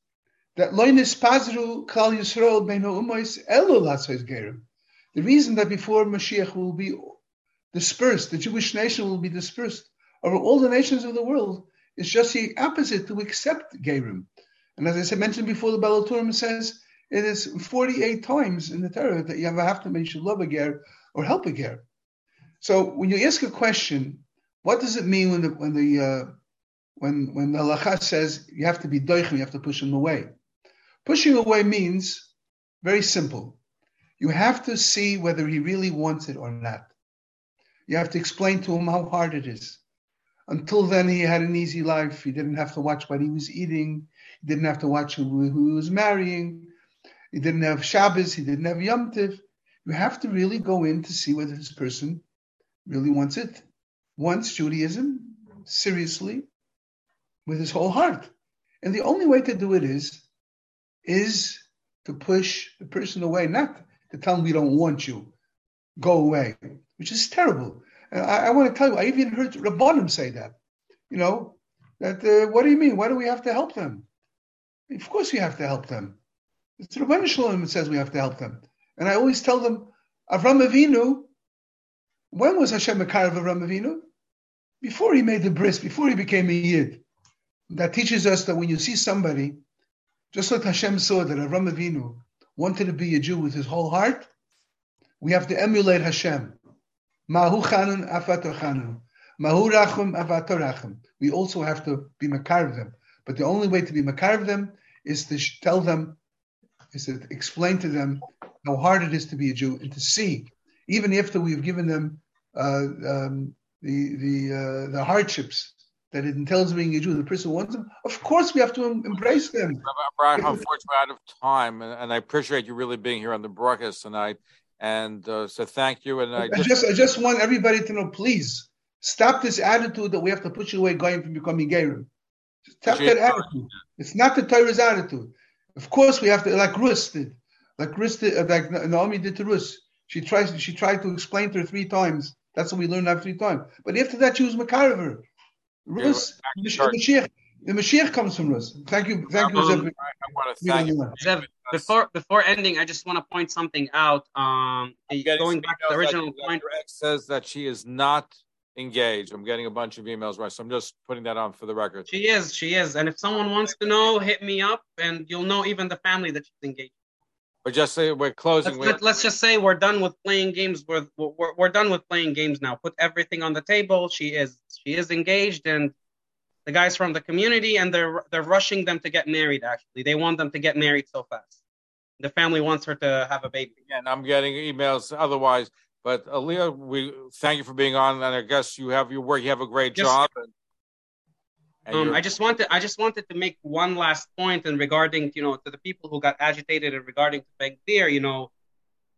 that loinis pazru klal yisrael beino umois elo latzois gerim. The reason that before Mashiach will be dispersed, the Jewish nation will be dispersed over all the nations of the world, is just the opposite to accept gerim. And as I said, mentioned before, the Baal HaTurim says it is 48 times in the Torah that you have have to mention love a ger or help a ger. So when you ask a question, what does it mean when the when the uh, when when the halacha says you have to be doichim, you have to push him away? Pushing away means very simple. You have to see whether he really wants it or not. You have to explain to him how hard it is. Until then, he had an easy life. He didn't have to watch what he was eating. He didn't have to watch who, who he was marrying. He didn't have Shabbos. He didn't have Yom Tiv. You have to really go in to see whether this person really wants it, wants Judaism seriously with his whole heart. And the only way to do it is, is to push the person away, not to tell him we don't want you, go away, which is terrible. I, I want to tell you, I even heard Rabbanim say that. You know, that uh, what do you mean? Why do we have to help them? Of course we have to help them. It's Rabban Shalom says we have to help them. And I always tell them, Avram Avinu, when was Hashem Makar Avram Avinu? Before he made the bris, before he became a Yid. That teaches us that when you see somebody, just like Hashem saw that Avram Avinu wanted to be a Jew with his whole heart, we have to emulate Hashem. Mahu chanun afator chanun. Mahu rachum avator rachum. We also have to be makar of them. But the only way to be makar of them is to tell them, is to explain to them how hard it is to be a Jew and to see, even after we've given them uh, um, the the uh, the hardships that it entails being a Jew, the person wants them. Of course, we have to embrace them. Brian, unfortunately, out of time, and I appreciate you really being here on the broadcast tonight. And uh, so thank you. And I I just, just I just want everybody to know, please stop this attitude that we have to push you away going from becoming Gerim. Stop that attitude. It's not the Torah's attitude. Of course, we have to like Rus did, like Rus did, uh, like Naomi did to Rus. She tries. She tried to explain to her three times. That's what we learned after three times. But after that, she was Makariver. Rus, Yeah, the sorry. Mashiach, the Mashiach comes from Rus. Thank you, thank you, Zev. I want to thank you. Before before ending, I just want to point something out. Um, going back to the original point. Says that she is not engaged. I'm getting a bunch of emails right, so I'm just putting that on for the record. She is, she is. And if someone wants to know, hit me up, and you'll know even the family that she's engaged. But just say we're closing. Let's, let, us just say we're done with playing games. We're, we're we're done with playing games now. Put everything on the table. She is she is engaged, and the guys from the community, and they're they're rushing them to get married. Actually, they want them to get married so fast. The family wants her to have a baby. and I'm getting emails otherwise. But Elia, we thank you for being on, and I guess you have your work. You have a great job. And, and Um, I just wanted I just wanted to make one last point in regarding you know to the people who got agitated and regarding to Ben Gvir, you know,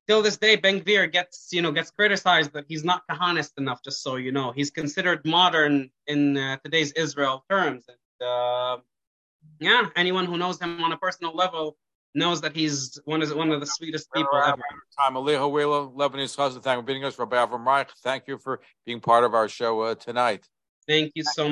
till this day, Ben Gvir gets you know gets criticized that he's not Kahanist enough. Just so you know, he's considered modern in uh, today's Israel terms. And uh, yeah, anyone who knows him on a personal level knows that he's one of one of the sweetest people ever. Time Ali Hawila, Lebanese husband. Thank you for being us, Rabbi Avram Reich. Thank you for being part of our show uh, tonight. Thank you so much.